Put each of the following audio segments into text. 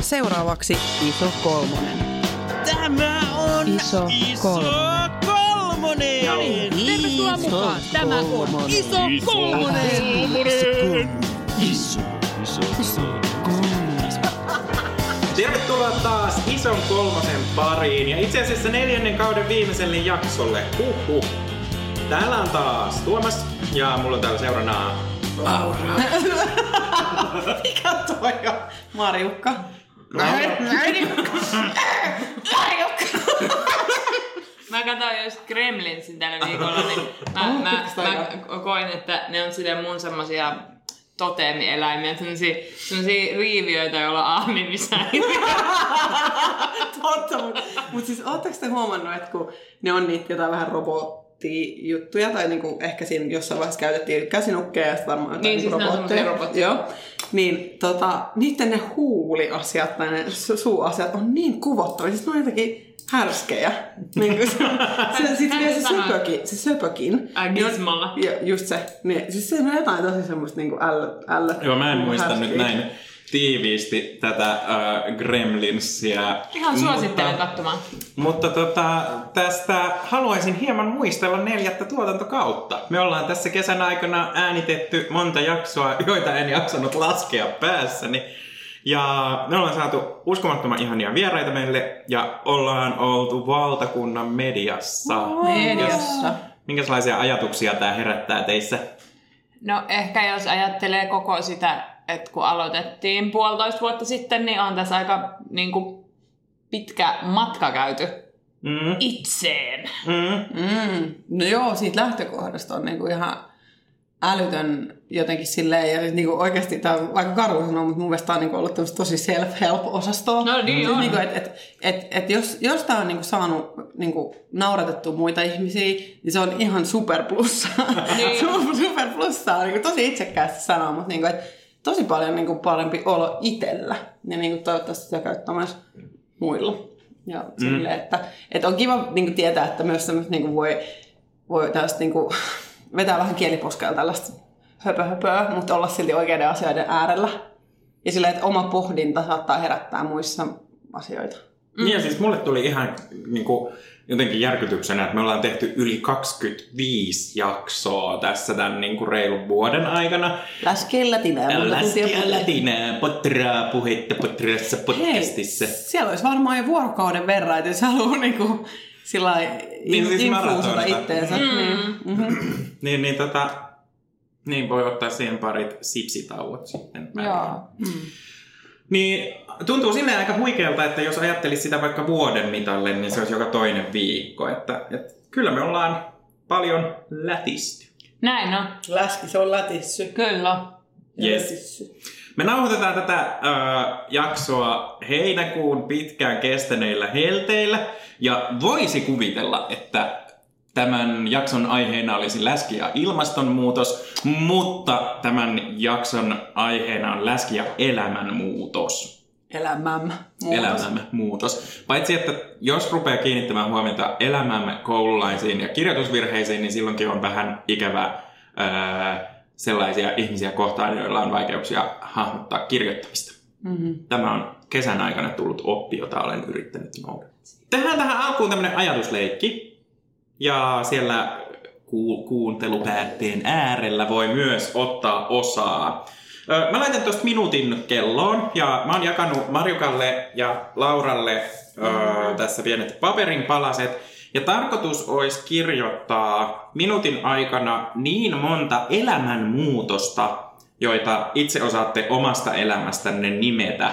Seuraavaksi iso kolmonen. Tämä on Iso kolmonen. kolmonen. Tervetuloa mukaan. Tämä on Iso Kolmonen. Iso, iso, iso. Tervetuloa taas ison kolmosen pariin ja itse asiassa neljännen kauden viimeiselle jaksolle. Huhhuh. Täällä on taas Tuomas ja mulla on täällä seurana Mikä toi on? Marjukka. Mä katsoin just Gremlinsin tällä viikolla, niin mä, Oh, mä, mä koin, että ne on silleen mun semmosia toteemieläimiä, semmosia, semmosia riiviöitä, joilla on aamimissa. Totta, mutta mut siis ootteko te huomannut, että kun ne on niitä jotain vähän robottijuttuja, tai niinku ehkä siinä jossain vaiheessa käytettiin käsinukkeja ja sitten varmaan Niin, siis on semmosia robotteja. Joo. Niin tota, niiden ne huuliasiat tai ne su- suuasiat on niin kuvottavia, siis ne on jotenkin härskejä. niin kuin se, se, sit vielä se söpökin, se söpökin. Ai, niin just se. Niin, siis se on jotain tosi semmoista niinku äll, äll, Joo, mä en muista nyt näin tiiviisti tätä äh, Gremlinsia. Ihan suosittelen Mutta, katsomaan. mutta tota, tästä haluaisin hieman muistella neljättä tuotantokautta. Me ollaan tässä kesän aikana äänitetty monta jaksoa, joita en jaksanut laskea päässäni. Ja me ollaan saatu uskomattoman ihania vieraita meille ja ollaan oltu valtakunnan mediassa. Mediassa. Minkälaisia ajatuksia tämä herättää teissä? No ehkä jos ajattelee koko sitä, että kun aloitettiin puolitoista vuotta sitten, niin on tässä aika niin kuin, pitkä matka käyty Mm, itseen. mm. Mm. No joo, siitä lähtökohdasta on niinku ihan älytön jotenkin silleen, ja siis niinku oikeasti tämä on aika karu sanoa, mutta mun mielestä tämä on niinku ollut tosi self-help-osastoa. No niin siis on. niinku, et, et, et, et jos, jos tämä on niinku saanut niinku nauratettua muita ihmisiä, niin se on ihan super plussaa. Niin. Su- super plussaa, niinku tosi itsekkäästi sanoa, mutta niinku, et tosi paljon niinku parempi olo itsellä. Ja niinku toivottavasti sitä käyttää myös muilla. Ja Mm. silleen, että, että on kiva niin tietää, että myös semmoista niin voi, voi tällaista niin kuin, vetää vähän kieliposkella tällaista höpö, mutta olla silti oikeiden asioiden äärellä. Ja silleen, että oma pohdinta saattaa herättää muissa asioita. Mm. Niin ja siis mulle tuli ihan niin kuin, jotenkin järkytyksenä, että me ollaan tehty yli 25 jaksoa tässä tämän niin kuin reilun vuoden aikana. Läskellä tinää. Läskiä lätinää, potraa puhetta potrassa podcastissa. siellä olisi varmaan jo vuorokauden verran, että jos haluaa niin kuin, sillä Niin, niin, siis infuusata itteensä. Mm. Niin. Mm-hmm. Niin, niin, tota, niin voi ottaa siihen parit sipsitauot sitten. Joo. Mm. Niin tuntuu silleen aika huikealta, että jos ajattelisi sitä vaikka vuoden mitalle, niin se olisi joka toinen viikko. Että, että kyllä me ollaan paljon lätisty. Näin on. Läski, se on lätissy. Kyllä. Yes. Lätissy. Me nauhoitetaan tätä äh, jaksoa heinäkuun pitkään kestäneillä helteillä. Ja voisi kuvitella, että tämän jakson aiheena olisi läski ja ilmastonmuutos, mutta tämän jakson aiheena on läski ja elämänmuutos. Elämämme. muutos. Elämämme muutos. Paitsi, että jos rupeaa kiinnittämään huomiota elämämme koululaisiin ja kirjoitusvirheisiin, niin silloinkin on vähän ikävää ää, sellaisia ihmisiä kohtaan, joilla on vaikeuksia hahmottaa kirjoittamista. Mm-hmm. Tämä on kesän aikana tullut oppi, jota olen yrittänyt noudattaa. Tehdään tähän alkuun tämmöinen ajatusleikki. Ja siellä ku- kuuntelupäätteen äärellä voi myös ottaa osaa. Mä laitan tuosta minuutin kelloon ja mä oon jakanut Marjukalle ja Lauralle ö, tässä pienet paperin palaset. Ja tarkoitus olisi kirjoittaa minuutin aikana niin monta elämänmuutosta, joita itse osaatte omasta elämästänne nimetä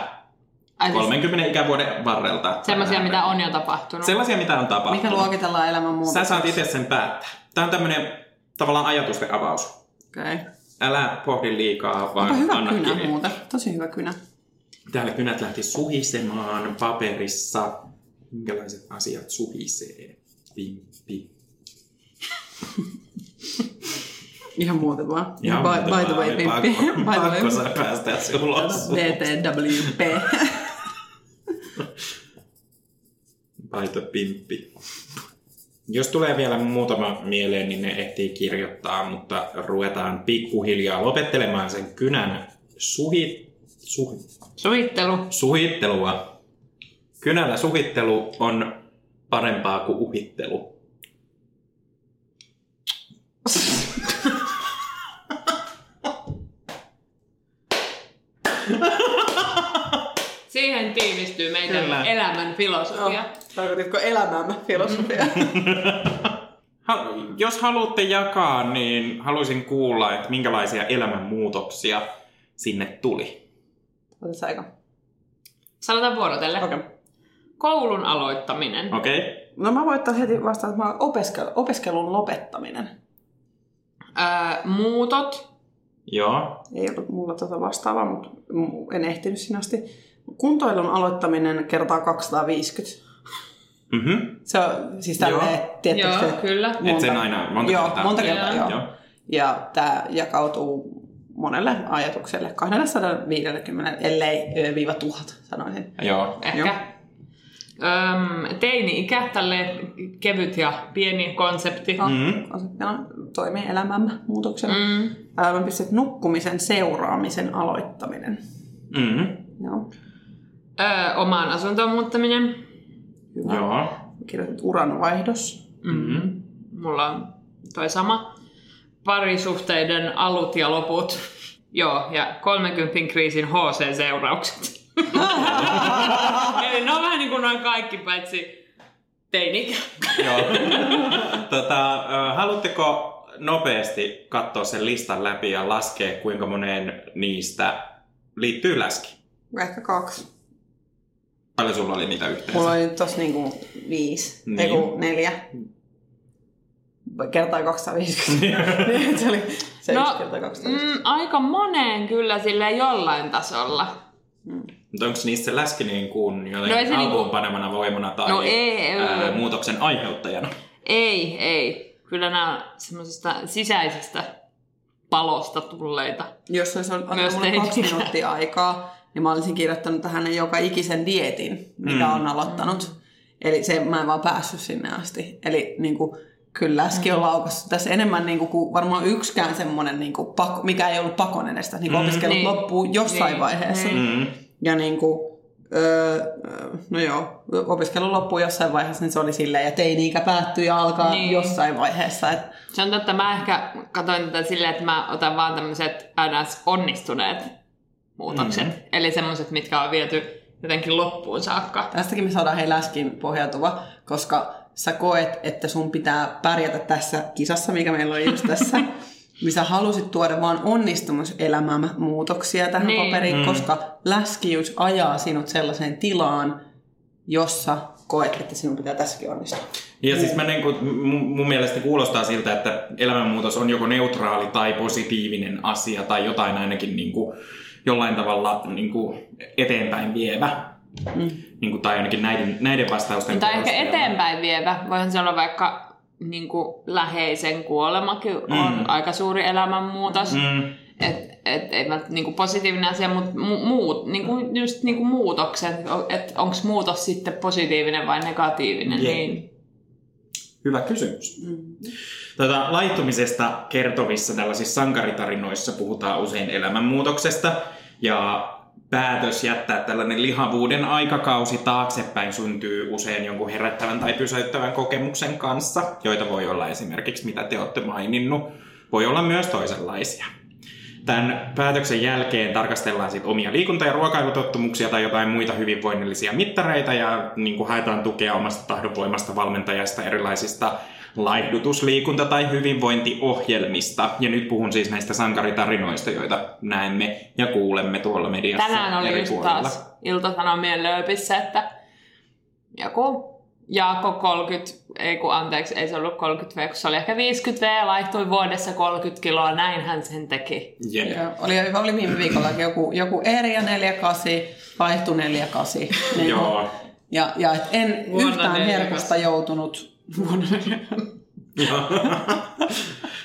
Ai siis 30 ikävuoden varrelta. semmoisia, mitä on jo tapahtunut. Sellaisia, mitä on tapahtunut. Mikä luokitellaan elämän muutos? Sä saat itse sen päättää. Tämä on tämmöinen tavallaan ajatusten avaus. Okei. Okay. Älä pohdi liikaa, vaan Onpa hyvä anna kynä kiinni. muuten. Tosi hyvä kynä. Täällä kynät lähti suhisemaan paperissa. Minkälaiset asiat suhisee? Pimpi. Ihan muuten vaan. Ihan by, by the way. Pippi. Pakko, by the pakko saa päästä se ulos. BTWP. Paito pimppi. Jos tulee vielä muutama mieleen, niin ne ehtii kirjoittaa, mutta ruvetaan pikkuhiljaa lopettelemaan sen kynän suhi, Suhi- Suhittelu. Suhittelua. Kynällä suhittelu on parempaa kuin uhittelu. Siihen tiivistyy meidän Kyllä. elämän filosofia. Tarkoititko elämämme filosofia? Ha- jos haluatte jakaa, niin haluaisin kuulla, että minkälaisia elämänmuutoksia sinne tuli. Otatko aika? Sanotaan vuorotelle. Okei. Koulun aloittaminen. Okei? Okay? No mä voin heti vastaan, että mä opiskel- opiskelun lopettaminen. Öö, muutot. Joo. Ei ollut mulla tota vastaavaa, mutta mu- en ehtinyt sinä asti. Kuntoilun aloittaminen kertaa 250. Mhm. Se on siis tälleen, tiettäkö Joo, se, kyllä. Et sen aina monta joo, kertaa. monta kertaa, Joo. joo. Ja tämä jakautuu monelle ajatukselle, 250, ellei viiva tuhat, sanoisin. Joo. Ehkä. Joo. Öm, teini-ikä, tälle kevyt ja pieni konsepti. No, Mhm. konseptina toimii elämämme muutoksena. Mm. Mm. Mä pistin nukkumisen seuraamisen aloittaminen. Mhm. Joo. Öö, omaan asuntoon muuttaminen. Hyvä. Joo. Kirjoitit uranvaihdos. Mm. Mulla on toi sama. Parisuhteiden alut ja loput. Joo, ja 30 kriisin HC-seuraukset. Eli ne on vähän niin kuin noin kaikki, paitsi teini. Joo. tota, haluatteko nopeasti katsoa sen listan läpi ja laskea, kuinka moneen niistä liittyy läski? Ehkä kaksi. Paljon sulla oli niitä yhteensä? Mulla oli tossa niinku viisi, Niin. niin. ei kun neljä. Kertaa 250. se oli se No, kertaa 250. mm, aika moneen kyllä sille jollain tasolla. Mutta onko niistä se läski niin kuin No jotenkin no, niinku- panemana voimana tai No ei, ää, ei. muutoksen aiheuttajana? Ei, ei. Kyllä nämä semmoisesta sisäisestä palosta tulleita. Jos olisi ollut kaksi minuuttia aikaa, niin mä olisin kirjoittanut tähän joka ikisen dietin, mikä Mm. on aloittanut. Eli se, mä en vaan päässyt sinne asti. Eli niin kuin, kyllä läski on laukassa. Tässä enemmän niin kuin, kuin varmaan yksikään semmoinen, niin kuin, pako, mikä ei ollut pakon edestä. Niin kuin Mm. opiskelut Niin. loppuu jossain Niin. vaiheessa. Niin. Mm. Ja niin kuin, öö, no joo, opiskelu loppuu jossain vaiheessa, niin se oli silleen, ja teini-ikä päättyy ja alkaa Niin. niin. jossain vaiheessa. Et, Se on totta, mä ehkä katsoin tätä silleen, että mä otan vaan tämmöiset ns. onnistuneet muutokset. Mhm. Mm. Eli semmoiset, mitkä on viety jotenkin loppuun saakka. tästäkin me saadaan hei läskin pohjautuva, koska sä koet, että sun pitää pärjätä tässä kisassa, mikä meillä on just tässä. niin sä halusit tuoda vaan onnistumiselämään muutoksia tähän Niin. niin. paperiin, Mm. mm. koska läskiys ajaa sinut sellaiseen tilaan, jossa koet, että sinun pitää tässäkin onnistua. Ja siis mä niin kuin, mun, mun mielestä kuulostaa siltä, että elämänmuutos on joko neutraali tai positiivinen asia tai jotain ainakin niin kuin, jollain tavalla niin kuin eteenpäin vievä. Mm. Niin kuin, tai ainakin näiden, näiden vastausten Tai ehkä eteenpäin vievä. Voihan se olla vaikka niin kuin läheisen kuolemakin on Mm. aika suuri elämänmuutos. Mm, Et, et, ei välttämättä niinku positiivinen asia, mutta mu, muut, niinku, just niinku muutokset, että onko muutos sitten positiivinen vai negatiivinen, Jep. niin hyvä kysymys. Mm. Tätä laittumisesta kertovissa tällaisissa sankaritarinoissa puhutaan usein elämänmuutoksesta ja päätös jättää tällainen lihavuuden aikakausi taaksepäin syntyy usein jonkun herättävän tai pysäyttävän kokemuksen kanssa, joita voi olla esimerkiksi, mitä te olette maininnut, voi olla myös toisenlaisia. Tämän päätöksen jälkeen tarkastellaan sit omia liikunta- ja ruokailutottumuksia tai jotain muita hyvinvoinnillisia mittareita ja niin haetaan tukea omasta tahdonvoimasta, valmentajasta, erilaisista laihdutusliikunta- tai hyvinvointiohjelmista. Ja nyt puhun siis näistä sankaritarinoista, joita näemme ja kuulemme tuolla mediassa tänään oli eri just puolilla. taas Ilta-Sanomien lööpissä, että joku Jaakko 30, ei kun anteeksi, ei se ollut 30 V, kun se oli ehkä 50 V, laihtui vuodessa 30 kiloa, näin hän sen teki. Jep. Joo, oli, oli viime viikolla joku, joku Eeria 48, vaihtu 48. Niin Joo. Ja, ja et en Vuonna yhtään 48. herkusta joutunut vuonna 48. Joo.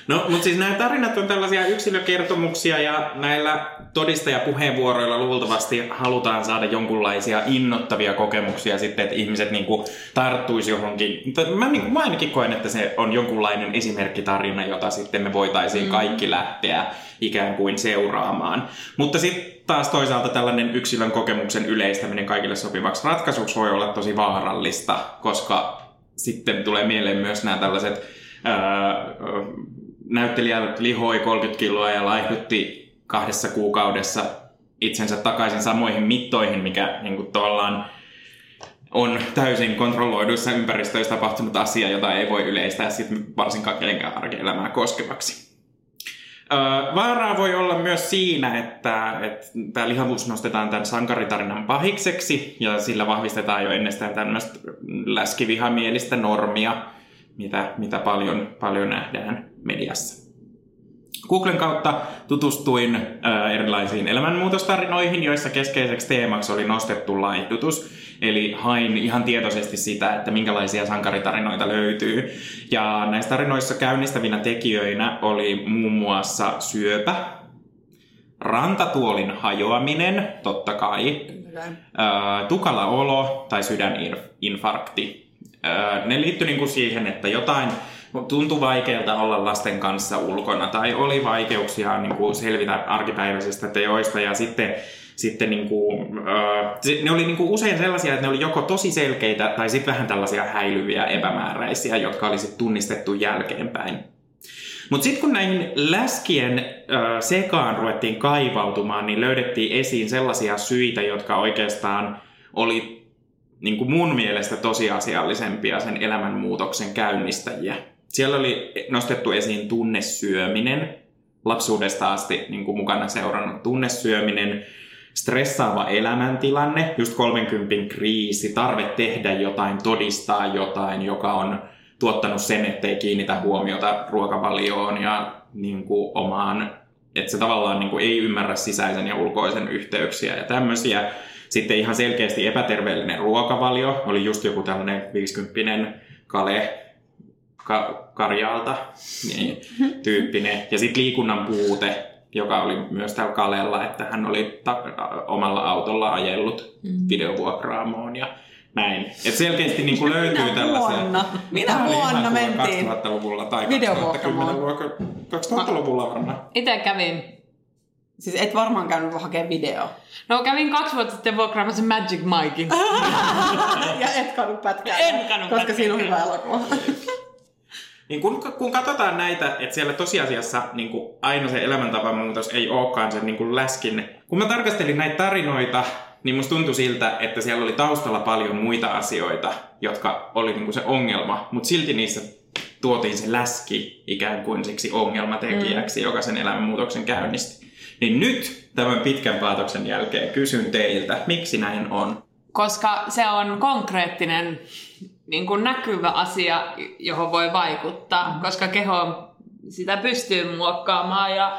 no, mutta siis nämä tarinat on tällaisia yksilökertomuksia ja näillä todistajapuheenvuoroilla luultavasti halutaan saada jonkunlaisia innottavia kokemuksia sitten, että ihmiset niin kuin tarttuisi johonkin. Mä, niin kuin, mä ainakin koen, että se on jonkunlainen esimerkkitarina, jota sitten me voitaisiin kaikki lähteä ikään kuin seuraamaan. Mutta sitten taas toisaalta tällainen yksilön kokemuksen yleistäminen kaikille sopivaksi ratkaisuksi voi olla tosi vaarallista, koska sitten tulee mieleen myös nämä tällaiset ää, näyttelijä lihoi 30 kiloa ja laihdutti kahdessa kuukaudessa itsensä takaisin samoihin mittoihin, mikä niin kuin, tavallaan on täysin kontrolloiduissa ympäristöissä tapahtunut asia, jota ei voi yleistää sit varsinkaan kenenkään arkielämää koskevaksi. Vaaraa voi olla myös siinä, että, että tämä lihavuus nostetaan tämän sankaritarinan pahikseksi ja sillä vahvistetaan jo ennestään tämmöistä läskivihamielistä normia, mitä, mitä paljon, paljon nähdään mediassa. Googlen kautta tutustuin erilaisiin elämänmuutostarinoihin, joissa keskeiseksi teemaksi oli nostettu laihdutus. Eli hain ihan tietoisesti sitä, että minkälaisia sankaritarinoita löytyy. Ja näissä tarinoissa käynnistävinä tekijöinä oli muun muassa syöpä, rantatuolin hajoaminen, totta kai, ää, tukala olo tai sydäninfarkti. Ää, ne liittyi niinku siihen, että jotain tuntui vaikealta olla lasten kanssa ulkona tai oli vaikeuksia niin kuin selvitä arkipäiväisistä teoista ja sitten sitten niin kuin, äh, ne oli niin kuin usein sellaisia, että ne oli joko tosi selkeitä tai sitten vähän tällaisia häilyviä epämääräisiä, jotka olisi tunnistettu jälkeenpäin. Mutta sitten kun näihin läskien äh, sekaan ruvettiin kaivautumaan, niin löydettiin esiin sellaisia syitä, jotka oikeastaan oli niin kuin mun mielestä tosiasiallisempia sen elämänmuutoksen käynnistäjiä. Siellä oli nostettu esiin tunnesyöminen, lapsuudesta asti niin kuin mukana seurannut tunnesyöminen, stressaava elämäntilanne, just 30 kriisi, tarve tehdä jotain, todistaa jotain, joka on tuottanut sen, ettei kiinnitä huomiota ruokavalioon ja niin kuin omaan, että se tavallaan niin kuin ei ymmärrä sisäisen ja ulkoisen yhteyksiä ja tämmöisiä. Sitten ihan selkeästi epäterveellinen ruokavalio, oli just joku tällainen 50 kale ka- karjaalta niin, tyyppinen. Ja sitten liikunnan puute, joka oli myös täällä Kalella, että hän oli ta- omalla autolla ajellut Mm. videovuokraamoon ja näin. Et selkeästi niin kuin löytyy Minä tällaisia... vuonna? Minä vuonna mentiin 2000-luvulla tai videovuokraamoon? 2010-luvulla 2000-luvulla varmaan. Itse kävin. Siis et varmaan käynyt hakemaan video. No kävin kaksi vuotta sitten vuokraamassa Magic Mikein. ja et kadu pätkää. En kadu Koska pätkää. siinä on hyvä elokuva. Niin kun, kun katsotaan näitä, että siellä tosiasiassa niin kuin aina se elämäntapamuutos ei olekaan sen niin kuin läskin. Kun mä tarkastelin näitä tarinoita, niin musta tuntui siltä, että siellä oli taustalla paljon muita asioita, jotka oli niin kuin se ongelma, mutta silti niissä tuotiin se läski ikään kuin siksi ongelmatekijäksi, mm. joka sen elämänmuutoksen käynnisti. Niin nyt tämän pitkän paatoksen jälkeen kysyn teiltä, miksi näin on? Koska se on konkreettinen, niin kuin näkyvä asia, johon voi vaikuttaa. Koska keho sitä pystyy muokkaamaan ja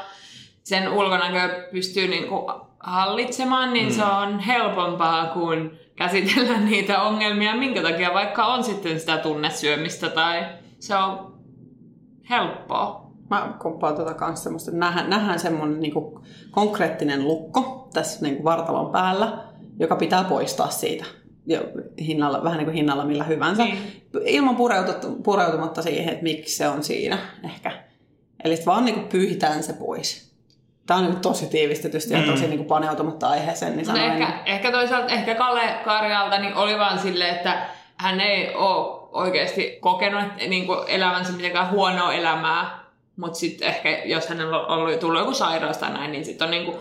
sen ulkonäkö pystyy niin kuin hallitsemaan, niin se on helpompaa kuin käsitellä niitä ongelmia, minkä takia vaikka on sitten sitä tunnesyömistä tai se on helppoa. Mä komppaan tuota kanssa semmoista, nähdään, nähdään semmoinen niinku konkreettinen lukko tässä niinku vartalon päällä, joka pitää poistaa siitä jo hinnalla, vähän niin kuin hinnalla millä hyvänsä. Niin. Ilman pureutu- pureutumatta siihen, että miksi se on siinä ehkä. Eli vaan niinku pyyhitään se pois. Tämä on niinku tosi tiivistetysti ja tosi niinku paneutumatta aiheeseen. Niin No sanoin, ehkä, ehkä toisaalta, ehkä Kalle Karjalta niin oli vaan silleen, että hän ei ole oikeasti kokenut niin kuin elämänsä mitenkään huonoa elämää, mutta sitten ehkä jos hänellä on ollut, tullut joku sairaus tai näin, niin sitten on niin kuin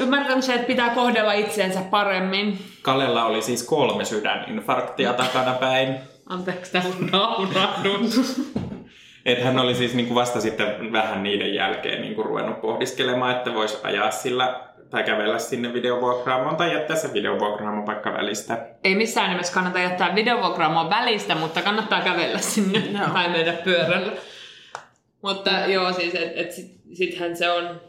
ymmärtänyt se, että pitää kohdella itseensä paremmin. Kalella oli siis kolme sydäninfarktia takana päin. Anteeksi, tämä on naurahdus. Että hän oli siis niin kuin vasta sitten vähän niiden jälkeen niin kuin ruvennut pohdiskelemaan, että voisi ajaa sillä tai kävellä sinne videovuokraamoon tai jättää se videovuokraamon paikka välistä. Ei missään nimessä kannata jättää videovuokraamoa välistä, mutta kannattaa kävellä sinne Joo. tai mennä pyörällä. Mutta joo, siis et, et sit, sittenhän se on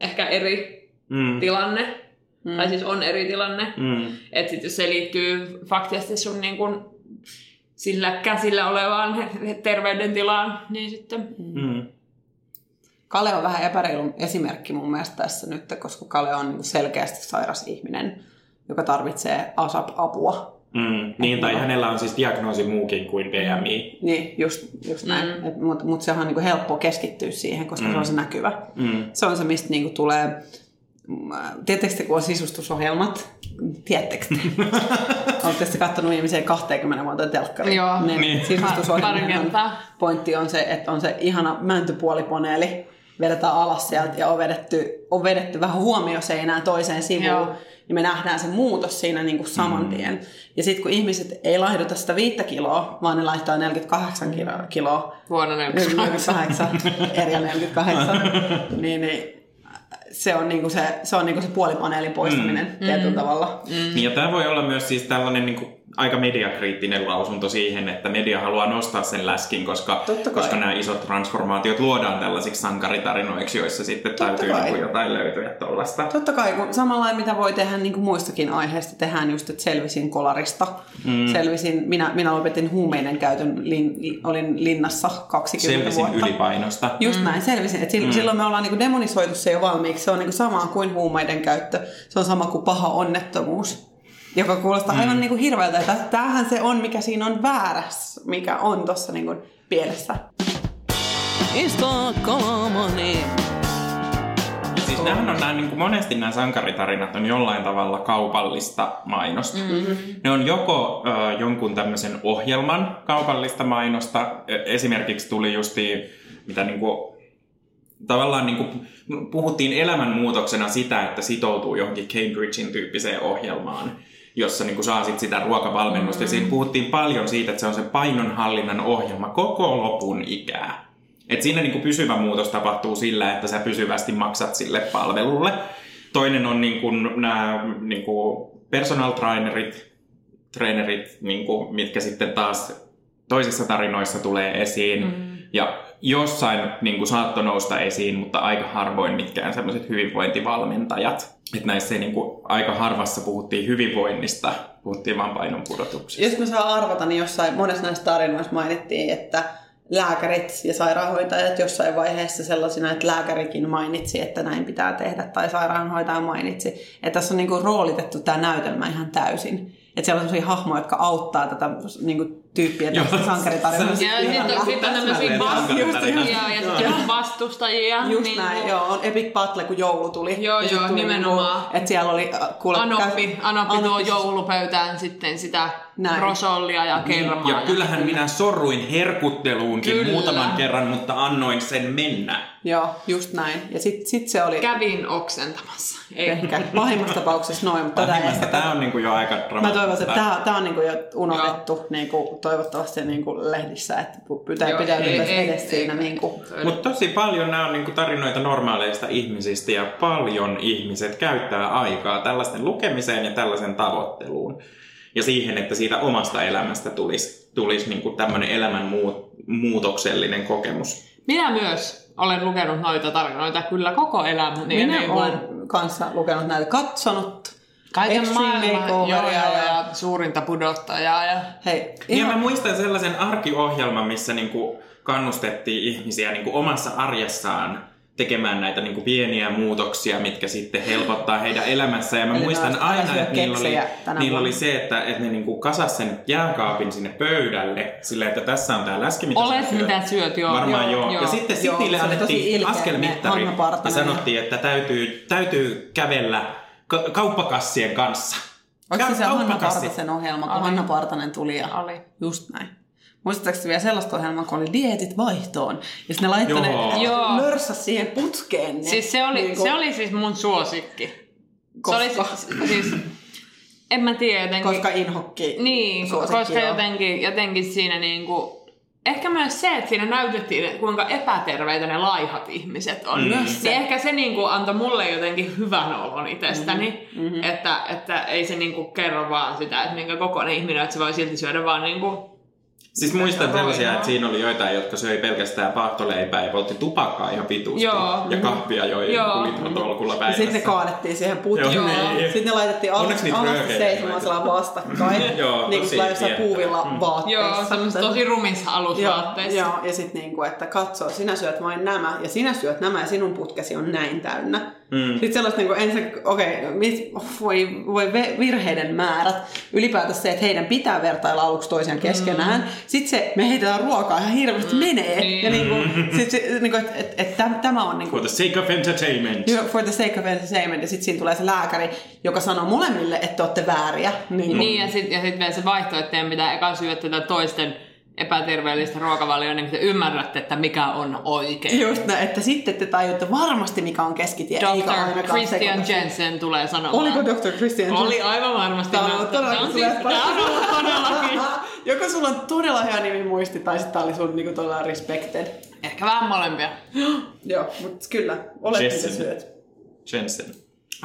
ehkä eri Mm. tilanne. Mm. Tai siis on eri tilanne. Mm. Että sit jos se liittyy faktisesti sun niin kun sillä käsillä olevaan terveydentilaan, niin sitten Mm. Kale on vähän epäreilu esimerkki mun mielestä tässä nyt, koska Kale on niin selkeästi sairas ihminen, joka tarvitsee ASAP-apua. Mm, niin, tai hänellä on siis diagnoosi muukin kuin BMI. Niin, just, just näin. Mm. Mutta mut sehän on niinku helppo keskittyä siihen, koska mm. se on se näkyvä. Mm. Se on se, mistä niinku tulee... Tiedättekö te, kun on sisustusohjelmat? Tiedättekö te? Oletteko te katsonut ihmisiä 20 vuotta telkkari? Joo. Niin, Niin. Kertaa. pointti on se, että on se ihana mäntypuolipaneeli, vedetään alas sieltä ja on vedetty, on vedetty vähän huomioseinään toiseen sivuun. Joo. Niin me nähdään se muutos siinä niin kuin saman tien. Ja sitten kun ihmiset ei laihduta sitä viittä kiloa, vaan ne laittaa 48 kiloa, kiloa Vuonna 48. 48, eri 48, niin, niin se on niinku se, se, on niinku se puolipaneelin poistaminen mm. tietyllä tavalla. Mm. Niin, ja tämä voi olla myös siis tällainen niin kuin, aika mediakriittinen lausunto siihen, että media haluaa nostaa sen läskin, koska, Totta koska nämä isot transformaatiot luodaan tällaisiksi sankaritarinoiksi, joissa sitten täytyy kai. niin kuin, jotain löytyä tuollaista. Totta kai, kun samalla mitä voi tehdä niin kuin muistakin aiheista, tehdään just, että selvisin kolarista. Mm. Selvisin, minä, minä lopetin huumeiden käytön, lin, olin linnassa 20 Selvisin vuotta. ylipainosta. Just mm. näin, selvisin. Et silloin, mm. silloin me ollaan niinku demonisoitu se jo valmiiksi. Se on niinku sama kuin huumeiden käyttö. Se on sama kuin paha onnettomuus. Joka kuulostaa aivan niinku hirveältä. että Tämähän se on, mikä siinä on väärässä, mikä on tuossa niinku pielessä. Isto kolmonen. Siis nämähän on nämä, niin kuin monesti nämä sankaritarinat on jollain tavalla kaupallista mainosta. Mm-hmm. Ne on joko äh, jonkun tämmöisen ohjelman kaupallista mainosta. E- Esimerkiksi tuli justi, mitä niin kuin, tavallaan niin kuin, puhuttiin elämänmuutoksena sitä, että sitoutuu johonkin Cambridgein tyyppiseen ohjelmaan jossa niin kuin saa sit sitä ruokavalmennusta. Mm. Ja siinä puhuttiin paljon siitä, että se on se painonhallinnan ohjelma koko lopun ikää. Et siinä niin kuin pysyvä muutos tapahtuu sillä, että sä pysyvästi maksat sille palvelulle. Toinen on niin kuin nämä niin kuin personal trainerit, trainerit niin kuin, mitkä sitten taas toisissa tarinoissa tulee esiin. Mm. Ja jossain niin kuin saatto nousta esiin, mutta aika harvoin mitkään semmoiset hyvinvointivalmentajat. Että näissä niin kuin, aika harvassa puhuttiin hyvinvoinnista, puhuttiin vaan painon pudotuksista. Jos mä saan arvata, niin jossain monessa näistä tarinoissa mainittiin, että lääkärit ja sairaanhoitajat jossain vaiheessa sellaisina, että lääkärikin mainitsi, että näin pitää tehdä, tai sairaanhoitaja mainitsi. Että tässä on niinku roolitettu tämä näytelmä ihan täysin. Että siellä on sellaisia hahmoja, jotka auttaa tätä niinku, tyyppiä Joo, tästä sankaritarinoista. Ja sitten on, sit on tämmöisiä vastustajia ja sitten on vastustajia. Just niin näin, kuin- joo. On Epic Battle, kun joulu tuli. Joo, Ja joo, tuli nimenomaan. Niinku, että siellä oli, äh, kuule, Anoppi, Anoppi tuo Anoppi- joulupöytään sitten sitä Näin. rosollia ja kermaa. Ja kyllähän minä sorruin herkutteluunkin Kyllä. muutaman kerran, mutta annoin sen mennä. Joo, just näin. Ja sit, sit se oli Kävin oksentamassa. Ei. ehkä pahimmassa tapauksessa noin, mutta tätä Pahimmasta ehkä tämä on niinku jo aika Mä dramaattista. toivoisin, että tämä, tämä on niinku jo unohdettu niinku, toivottavasti niinku lehdissä, että pitää Joo, pitäytyä ei- ei- edes siinä. ei- Niinku. Mutta tosi paljon nämä on niinku tarinoita normaaleista ihmisistä ja paljon ihmiset käyttää aikaa tällaisten lukemiseen ja tällaisen tavoitteluun. Ja siihen, että siitä omasta elämästä tulisi, tulisi niinku tämmöinen elämän muut, muutoksellinen kokemus. Minä myös olen lukenut noita tarinoita kyllä koko elämäni. Minä niin kuin olen kanssa lukenut näitä, katsonut Kaiken maailman ja- ja suurinta pudottajaa. Ja... Hei, Ja ihan, mä muistan sellaisen arkiohjelman, missä niinku kannustettiin ihmisiä niinku omassa arjessaan tekemään näitä niinku pieniä muutoksia, mitkä sitten helpottaa heidän elämässä. Ja mä Eli muistan aina, että niillä oli, niillä oli se, että, että ne niinku kasas sen jääkaapin sinne pöydälle, silleen, että tässä on tää läski, mitä Olet syöt. mitä syöt, joo. Varmaan joo. joo, Ja joo. sitten Joo, Sitille annettiin ilkeä, askelmittari ja sanottiin, että täytyy, täytyy kävellä ka- kauppakassien kanssa. Oliko se Hanna. Partasen ohjelma, kun. Hanna Partanen tuli ja Oli. just näin. Muistatteko vielä sellaista ohjelmaa, kun oli dietit vaihtoon? Ja sitten ne laittoi Joo. ne siihen putkeen. Ne, Siis se oli, niinku- se oli siis mun suosikki. Koska? Se oli siis, siis en mä tiedä jotenkin. Koska inhokki Niin, suosikki, koska jotenkin, jotenkin siinä niinku... Ehkä myös se, että siinä näytettiin, kuinka epäterveitä ne laihat ihmiset on. Mm. Se. Niin ehkä se niinku antoi mulle jotenkin hyvän olon itsestäni. Mhm. Että, että ei se niinku kerro vaan sitä, että minkä kokoinen ihminen, että se voi silti syödä vaan niinku Siis muistan sellaisia, että siinä oli joitain, jotka söi pelkästään paahtoleipää ja poltti tupakkaa ihan vitusti. Joo. Ja kahvia joi Joo. litrotolkulla Ja päivässä. sitten ne kaadettiin siihen putkeen. Joo, niin. Sitten ne laitettiin röökeitä seisomaan sellainen vastakkain. Joo, niin tosi kuin jossain puuvilla Mm. vaatteissa. Joo, semmoisessa tosi rumissa alusvaatteissa. Joo, ja sitten niinku, että katsoo, sinä syöt vain nämä, ja sinä syöt nämä, ja sinun putkesi on näin täynnä. Mm. Sitten sellaista niinku ensin, okei, okay, voi, voi virheiden määrät, ylipäätään se, että heidän pitää vertailla aluksi toisiaan keskenään. Mm. Sitten se, me heitetään ruokaa ihan hirveästi mm. menee. Niin. Ja niinku, sit se, niinku, että et, et, täm- tämä on niinku, For the sake of entertainment. Joo, for the sake of entertainment, ja sitten siinä tulee se lääkäri, joka sanoo molemmille, että te olette vääriä. Niin, Niin, ja sitten ja sit vielä se vaihtoehto, että teidän pitää eka syödä tätä toisten epäterveellistä ruokavalioa, niin te ymmärrätte, että mikä on oikein. Just näin, että sitten te tajutte varmasti, mikä on keskitie, Dr. Christian. Jensen tulee sanomaan. Oliko Dr. Christian Jensen? Oli aivan varmasti. Tämä on todellakin Tämä on siis- tämä on ollut todellakin. Joko sulla on todella hyvä nimi muisti, tai sitten tää oli sun niinku todella respected. Ehkä vähän molempia. Joo, mutta kyllä, olet mitä Jensen. syöt. Jensen.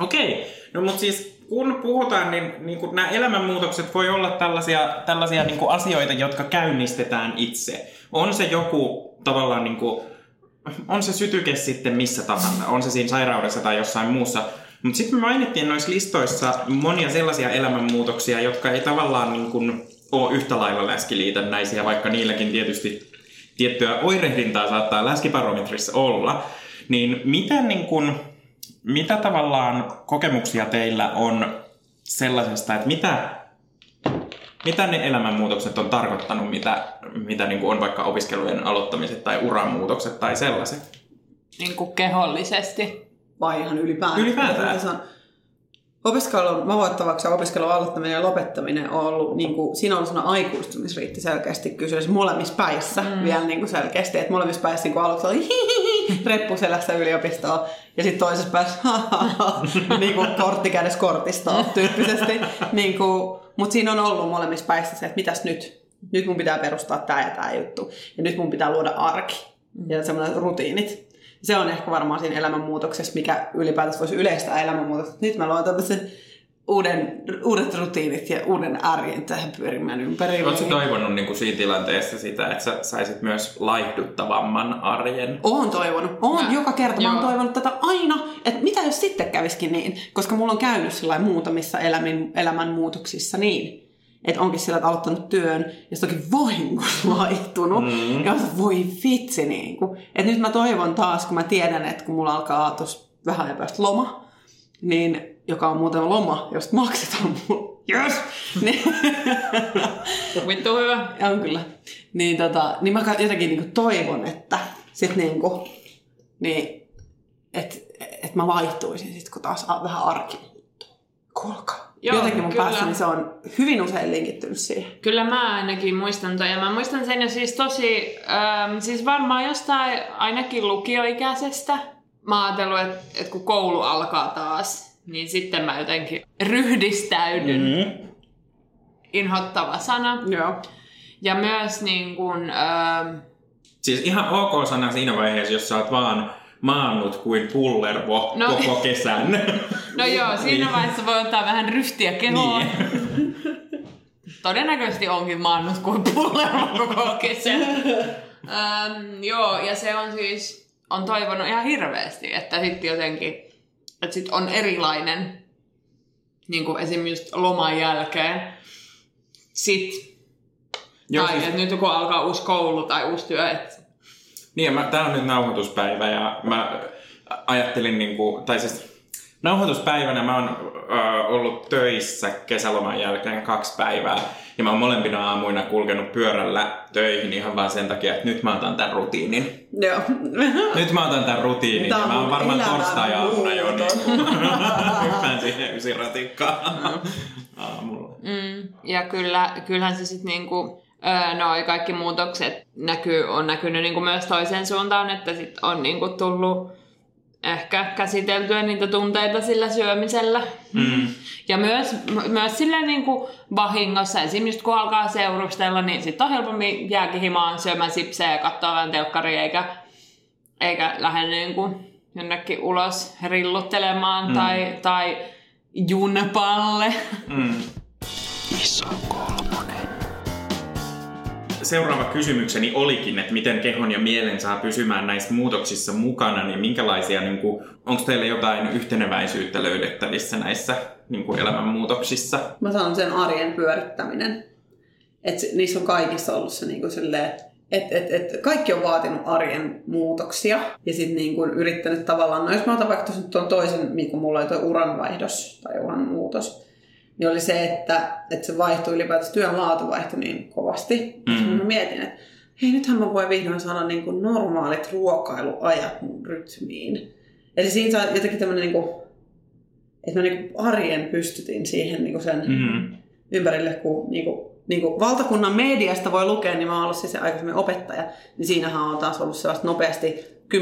Okei, no mutta siis kun puhutaan, niin, niin kuin nämä elämänmuutokset voi olla tällaisia, tällaisia niin kuin asioita, jotka käynnistetään itse. On se joku tavallaan niin kuin, on se sytyke sitten missä tahansa, on se siinä sairaudessa tai jossain muussa. Mutta sitten me mainittiin noissa listoissa monia sellaisia elämänmuutoksia, jotka ei tavallaan niin kuin ole yhtä lailla läskiliitännäisiä, vaikka niilläkin tietysti tiettyä oirehdintaa saattaa läskibarometrissa olla. Niin mitä, niin kuin, mitä tavallaan kokemuksia teillä on sellaisesta, että mitä, mitä ne elämänmuutokset on tarkoittanut, mitä, mitä niin kuin on vaikka opiskelujen aloittamiset tai uramuutokset tai sellaiset? Niin kuin kehollisesti. Vai ihan ylipäätään. Ylipäätään. Opiskelun vavoittavaksi ja opiskelun aloittaminen ja lopettaminen on ollut, niin kuin, siinä on sellainen aikuistumisriitti selkeästi kyseessä molemmissa päissä mm. vielä niin kuin selkeästi, että molemmissa päissä niin aluksi oli hihihi, reppu selässä yliopistoa ja sitten toisessa päässä niin kuin kortti kädessä kortistoa tyyppisesti. niin kuin, mutta siinä on ollut molemmissa päissä se, että mitäs nyt? Nyt mun pitää perustaa tämä ja tämä juttu ja nyt mun pitää luoda arki ja semmoiset rutiinit. Se on ehkä varmaan siinä elämänmuutoksessa, mikä ylipäätänsä voisi yleistää elämänmuutosta. Nyt mä luon tämmöisen uuden, uudet rutiinit ja uuden arjen tähän pyörimään ympäri. Oletko toivonut niin kuin siinä tilanteessa sitä, että sä saisit myös laihduttavamman arjen? Oon toivonut. Oon Mä- joka kerta. Mä oon joo. toivonut tätä aina, että mitä jos sitten käviskin niin. Koska mulla on käynyt sillä muutamissa elämän, elämänmuutoksissa niin. Että onkin sillä, että aloittanut työn ja sitten onkin vahingossa laihtunut. Mm. Ja on se, voi vitsi niin kuin. Että nyt mä toivon taas, kun mä tiedän, että kun mulla alkaa tuossa vähän ajan päästä loma, niin joka on muuten loma, josta maksetaan mulle. Yes! Niin, Vittu hyvä. on kyllä. Niin, tota, niin mä jotenkin niinku toivon, että sit niinku, niin, et, et mä vaihtuisin sit, kun taas vähän arki muuttuu. Kuulkaa. Joo, jotenkin mun kyllä. päässäni se on hyvin usein linkittynyt siihen. Kyllä mä ainakin muistan toi. Ja mä muistan sen jo siis tosi, ähm, siis varmaan jostain ainakin lukioikäisestä. Mä oon ajatellut, että, että kun koulu alkaa taas, niin sitten mä jotenkin ryhdistäydyn. Mm. Inhottava sana. Joo. Ja myös niin kuin, ähm, Siis ihan ok sana siinä vaiheessa, jos sä oot vaan maannut kuin pullervo No. koko kesän. no joo, siinä Niin. vaiheessa voi ottaa vähän ryhtiä kehoon. niin. Todennäköisesti onkin maannut kuin pullervo koko kesän. ähm, joo, ja se on siis, on toivonut ihan hirveästi, että sitten jotenkin, että sit on erilainen, niin kuin esimerkiksi just loman jälkeen. Sitten, Joo, tai siis, että nyt kun alkaa uusi koulu tai uusi työ, että niin, mä, tää on nyt nauhoituspäivä ja mä ajattelin niinku, tai siis nauhoituspäivänä mä oon ö, ollut töissä kesäloman jälkeen kaksi päivää ja mä oon molempina aamuina kulkenut pyörällä töihin ihan vaan sen takia, että nyt mä otan tämän rutiinin. Joo. Nyt mä otan tämän rutiinin Tää ja on mä oon varmaan torstai-aamuna jo niin hyppään siihen ysiratikkaan aamulla. Mm, ja kyllä, kyllähän se sitten niinku, noi kaikki muutokset näkyy, on näkynyt niinku myös toiseen suuntaan, että sit on niinku tullut ehkä käsiteltyä niitä tunteita sillä syömisellä. Mm. Ja myös, myös sillä niinku vahingossa, esimerkiksi kun alkaa seurustella, niin sitten on helpommin jääkin himaan syömään sipsejä ja katsoa vähän telkkaria, eikä, eikä lähde niinku jonnekin ulos rilluttelemaan mm. tai, tai junpalle. Mm. Iso kolmonen. Seuraava kysymykseni olikin, että miten kehon ja mielen saa pysymään näissä muutoksissa mukana, niin minkälaisia, niin kuin, onko teillä jotain yhteneväisyyttä löydettävissä näissä niin kuin elämänmuutoksissa? Mä sanon sen arjen pyörittäminen. Että niissä on kaikissa ollut se niin kuin silleen, että et, et kaikki on vaatinut arjen muutoksia ja sitten niin kuin yrittänyt tavallaan, no jos mä otan vaikka tuon toisen, niin kuin mulla oli tuo uranvaihdos tai uran muutos, niin oli se, että, että se vaihtui ylipäätään, työn laatu vaihtui niin kovasti. Mm. Mä mietin, että hei nythän mä voin vihdoin saada niin kuin normaalit ruokailuajat mun rytmiin. Eli siinä saa jotenkin tämmöinen, niin kuin, että mä niin kuin arjen pystytin siihen niin kuin sen Mm. ympärille, kun niin kuin, niin kuin valtakunnan mediasta voi lukea, niin mä oon ollut siis aikaisemmin opettaja, niin siinähän on taas ollut sellaista nopeasti 10-30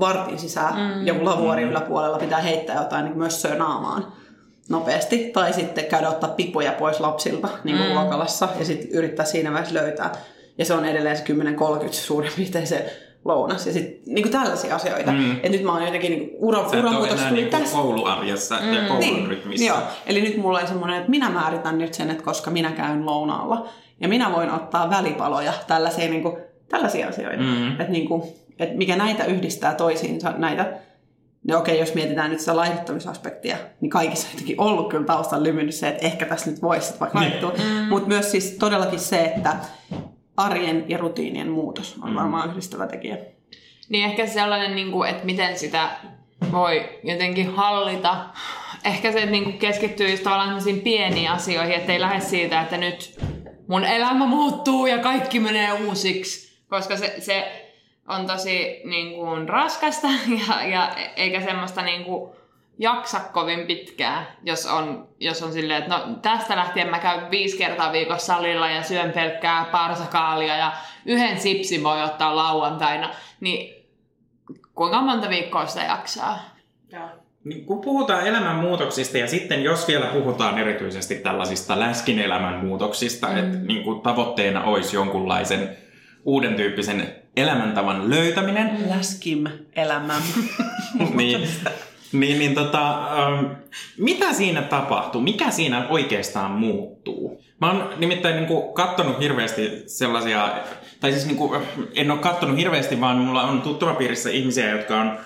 vartin sisään mm. joku lavuori yläpuolella pitää heittää jotain niin mössöä naamaan nopeasti. Tai sitten käydä ottaa pipoja pois lapsilta niin kuin mm. ruokalassa ja sitten yrittää siinä vaiheessa löytää. Ja se on edelleen se 10-30 suurin piirtein se lounas. Ja sitten niin tällaisia asioita. Mm. Et nyt mä oon jotenkin niin ura, et uramuutos tuli niin tässä. kouluarjessa mm. ja koulun Niin, rytmissä. joo. Eli nyt mulla on semmoinen, että minä määritän nyt sen, että koska minä käyn lounaalla. Ja minä voin ottaa välipaloja, tällaisia, niin kuin, tällaisia asioita. Mm. Että niin kuin, että mikä näitä yhdistää toisiinsa, näitä No okei, jos mietitään nyt sitä laihduttamisaspektia, niin kaikissa on jotenkin ollut kyllä taustalla lymynyt se, että ehkä tässä nyt voisi sitten vaikka Niin. laihtua. Mm. Mutta myös siis todellakin se, että arjen ja rutiinien muutos on varmaan yhdistävä tekijä. Niin ehkä sellainen, niin kuin, että miten sitä voi jotenkin hallita. Ehkä se, että niin kuin keskittyy just tavallaan sellaisiin pieniin asioihin, ettei lähde siitä, että nyt mun elämä muuttuu ja kaikki menee uusiksi. Koska se, se on tosi niin kuin, raskasta ja, ja eikä semmoista niin kuin, jaksa kovin pitkään, jos on, jos on silleen, että no tästä lähtien mä käyn viisi kertaa viikossa salilla ja syön pelkkää parsakaalia ja yhden sipsin voi ottaa lauantaina, niin kuinka monta viikkoa sitä jaksaa? Niin, kun puhutaan elämänmuutoksista ja sitten jos vielä puhutaan erityisesti tällaisista läskin elämänmuutoksista, mm. että niin kuin tavoitteena olisi jonkunlaisen uuden tyyppisen elämäntavan löytäminen, Läskim elämän. niin, niin, niin tota, ähm, mitä siinä tapahtuu? Mikä siinä oikeastaan muuttuu? Mä oon nimittäin niin kuin, kattonut hirveästi sellaisia, tai siis niin kuin, en ole kattonut hirveästi, vaan mulla on tuttavapiirissä ihmisiä, jotka on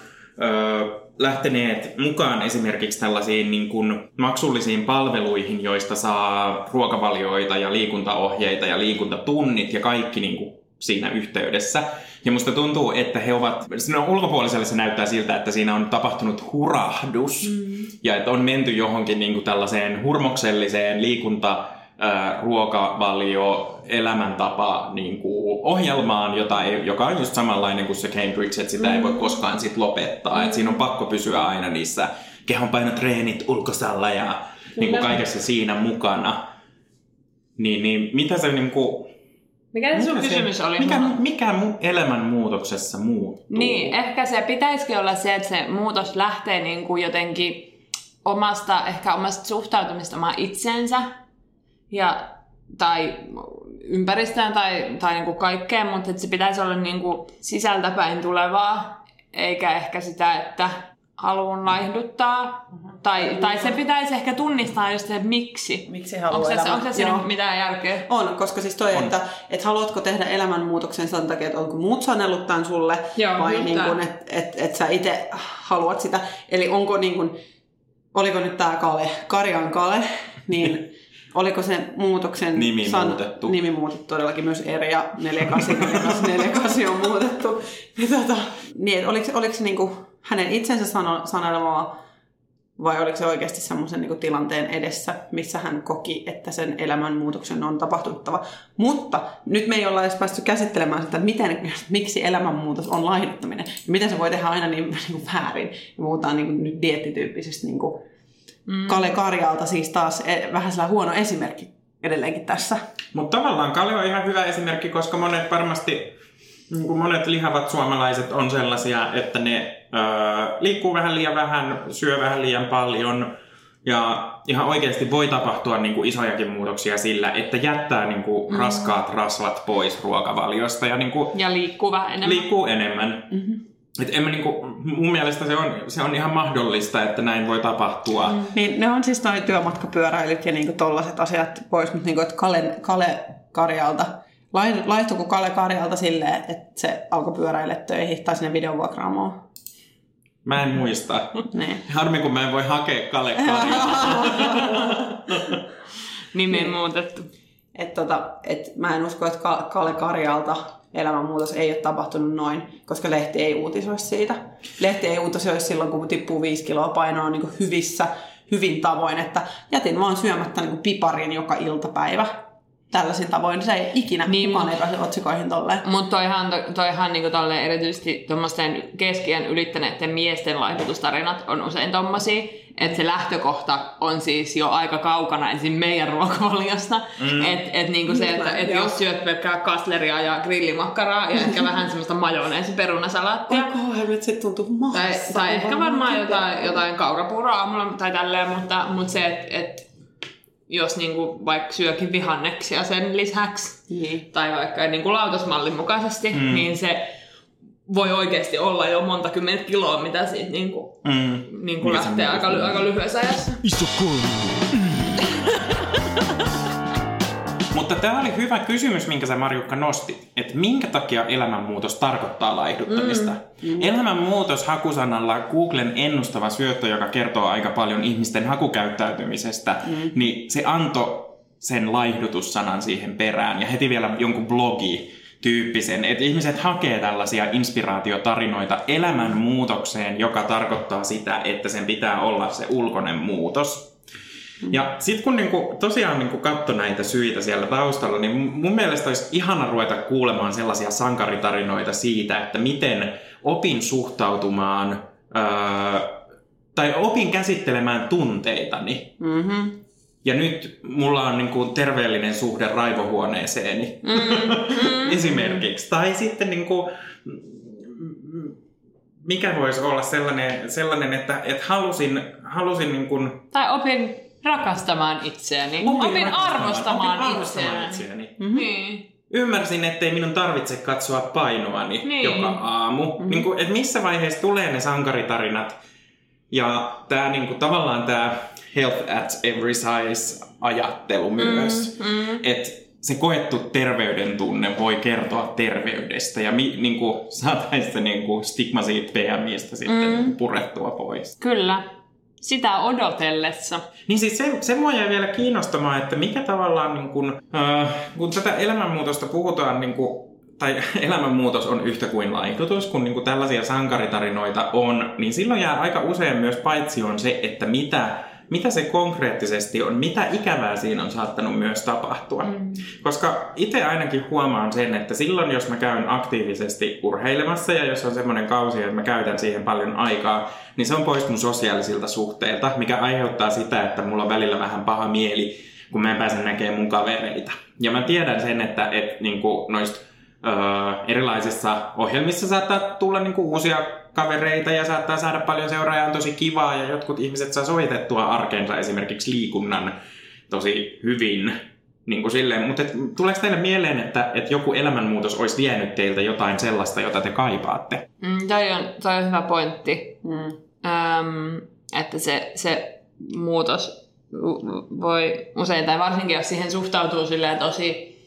ö, lähteneet mukaan esimerkiksi tällaisiin niin kuin, maksullisiin palveluihin, joista saa ruokavalioita ja liikuntaohjeita ja liikuntatunnit ja kaikki niin kuin, siinä yhteydessä. Ja musta tuntuu, että he ovat, no ulkopuoliselle se näyttää siltä, että siinä on tapahtunut hurahdus mm. ja että on menty johonkin niin kuin tällaiseen hurmokselliseen liikunta ruokavalio, elämäntapa niin kuin ohjelmaan, jota ei, joka on just samanlainen kuin se Cambridge, että sitä mm. ei voi koskaan sit lopettaa. Mm. Että siinä on pakko pysyä aina niissä kehonpainotreenit ulkosalla ja niin kuin kaikessa siinä mukana. Niin, niin mitä se niin kuin, Mikä se sun mikä se- kysymys oli? Mikä, mikä mu- elämänmuutoksessa muuttuu? Niin, ehkä se pitäisikin olla se, että se muutos lähtee niin kuin jotenkin omasta, ehkä omasta suhtautumista omaan itsensä ja, tai ympäristöön tai, tai niin kuin kaikkeen, mutta että se pitäisi olla niin kuin sisältäpäin tulevaa, eikä ehkä sitä, että haluan laihduttaa. Tai, tai se pitäisi ehkä tunnistaa just se, että miksi. Miksi haluaa Onko se, elämän- onko se siinä Joo. mitään järkeä? On, koska siis toi, On. että et haluatko tehdä elämänmuutoksen sen takia, että onko muut sanellut tämän sulle, Joo, vai niin kun, että et, et sä itse haluat sitä. Eli onko niin kun, oliko nyt tämä Kale, Karjan Kale, niin oliko se muutoksen Nimi muutettu. Nimi muutettu todellakin myös eri ja 48, 48, 48 on muutettu. Niin, tota, niin oliko, oliko se niin kuin hänen itsensä sano, sanelemaa vai oliko se oikeasti semmoisen niin tilanteen edessä, missä hän koki, että sen elämänmuutoksen on tapahtuttava. Mutta nyt me ei olla edes päästy käsittelemään sitä, että miten, miksi elämänmuutos on laihduttaminen. Ja miten se voi tehdä aina niin, niin kuin väärin. Puhutaan niin kuin nyt diettityyppisestä niin kuin mm. Kale Karjalta siis taas e- vähän sellainen huono esimerkki edelleenkin tässä. Mutta tavallaan Kale on ihan hyvä esimerkki, koska monet varmasti, monet lihavat suomalaiset on sellaisia, että ne öö, liikkuu vähän liian vähän, syö vähän liian paljon. Ja ihan oikeasti voi tapahtua niin kuin isojakin muutoksia sillä, että jättää niin kuin mm. raskaat rasvat pois ruokavaliosta ja niin kuin Ja liikkuu vähän enemmän. liikkuu enemmän. Mm-hmm. Et en mä niinku, mun mielestä se on, se on ihan mahdollista, että näin voi tapahtua. Mm. Niin ne on siis noin työmatkapyöräilyt ja niinku tollaset asiat pois, mutta niinku, että Kale, Kale Karjalta lai- laihtui kuin Kalle Karjalta silleen, että se alkoi pyöräillä töihin tai sinne videovuokraamoon. Mä en muista. Niin. Harmi, kun mä en voi hakea Kale Nimi Niin. muutettu. Et tota, et mä en usko, että Ka- Kalle Karjalta elämänmuutos ei ole tapahtunut noin, koska lehti ei uutisoi siitä. Lehti ei uutisoi silloin, kun tippuu viisi kiloa painoa niin hyvissä, hyvin tavoin, että jätin vaan syömättä niin piparin joka iltapäivä. Tällaisin tavoin se ei ikinä Niin, kukaan mut- ei pääse otsikoihin tolleen. Mutta toihan, toihan niinku tolle erityisesti tuommoisten keskiän ylittäneiden miesten laihdutustarinat on usein tommosia, että se lähtökohta on siis jo aika kaukana ensin meidän ruokavaliosta. Mm. Että et niinku se, että et jos syöt pelkkää kastleria ja grillimakkaraa ja ehkä vähän semmoista majoneesi perunasalaattia, Onko helvet, se tuntuu tai, maassa. tai ehkä varmaan jotain, jotain kaurapuuroa aamulla tai tälleen, mutta, mutta se, että et, jos niinku vaikka syökin vihanneksia sen lisäksi, Niin. tai vaikka niin kuin lautasmallin mukaisesti, mm. niin se voi oikeasti olla jo monta kymmentä kiloa, mitä siitä niin kuin, Mm. niin kuin lähtee aika, aika lyhyessä ajassa. Iso kolme. Mutta tämä oli hyvä kysymys, minkä sä Marjukka nostit. Että minkä takia elämänmuutos tarkoittaa laihduttamista? Mm. Elämänmuutos hakusanalla Googlen ennustava syöttö, joka kertoo aika paljon ihmisten hakukäyttäytymisestä, mm. niin se antoi sen laihdutussanan siihen perään. Ja heti vielä jonkun blogi tyyppisen, että ihmiset hakee tällaisia inspiraatiotarinoita elämänmuutokseen, joka tarkoittaa sitä, että sen pitää olla se ulkoinen muutos. Ja sitten kun niinku, tosiaan niinku katso näitä syitä siellä taustalla, niin mun mielestä olisi ihana ruveta kuulemaan sellaisia sankaritarinoita siitä, että miten opin suhtautumaan öö, tai opin käsittelemään tunteitani. Mm-hmm. Ja nyt mulla on niinku terveellinen suhde raivohuoneeseeni Mm, esimerkiksi. Tai sitten niinku, mikä voisi olla sellainen, sellainen että, että halusin, halusin niinku, Tai opin rakastamaan itseäni. Opin, arvostamaan, opin arvostamaan itseäni. itseäni. Mm-hmm. Niin. Ymmärsin, ettei minun tarvitse katsoa painoani Niin. joka aamu. Mm-hmm. Niin kuin, että missä vaiheessa tulee ne sankaritarinat ja tää, niin kuin, tavallaan tämä health at every size ajattelu myös. Mm, Että se koettu terveyden tunne voi kertoa terveydestä ja mi, niin kuin, saataisiin se niin kuin, stigma siitä PMistä sitten mm. niin kuin, purettua pois. Kyllä. Sitä odotellessa. Niin siis se, se mua jäi vielä kiinnostamaan, että mikä tavallaan, niin kun, äh, kun tätä elämänmuutosta puhutaan, niin kun, tai elämänmuutos on yhtä kuin laihdutus, kun niin kun tällaisia sankaritarinoita on, niin silloin jää aika usein myös paitsi on se, että mitä, mitä se konkreettisesti on, mitä ikävää siinä on saattanut myös tapahtua. Mm. Koska itse ainakin huomaan sen, että silloin jos mä käyn aktiivisesti urheilemassa ja jos on semmoinen kausi, että mä käytän siihen paljon aikaa, niin se on pois mun sosiaalisilta suhteilta, mikä aiheuttaa sitä, että mulla on välillä vähän paha mieli, kun mä en pääse näkemään mun kavereita. Ja mä tiedän sen, että, että niin noista öö, erilaisissa ohjelmissa saattaa tulla niin kuin uusia kavereita ja saattaa saada paljon seuraajaa, on tosi kivaa ja jotkut ihmiset saa sovitettua arkeensa esimerkiksi liikunnan tosi hyvin. Niin kuin silleen. Mutta et, tuleeko teille mieleen, että, että joku elämänmuutos olisi vienyt teiltä jotain sellaista, jota te kaipaatte? Mm, toi, on, toi on hyvä pointti. Mm. Öm, että se, se muutos voi usein, tai varsinkin jos siihen suhtautuu silleen tosi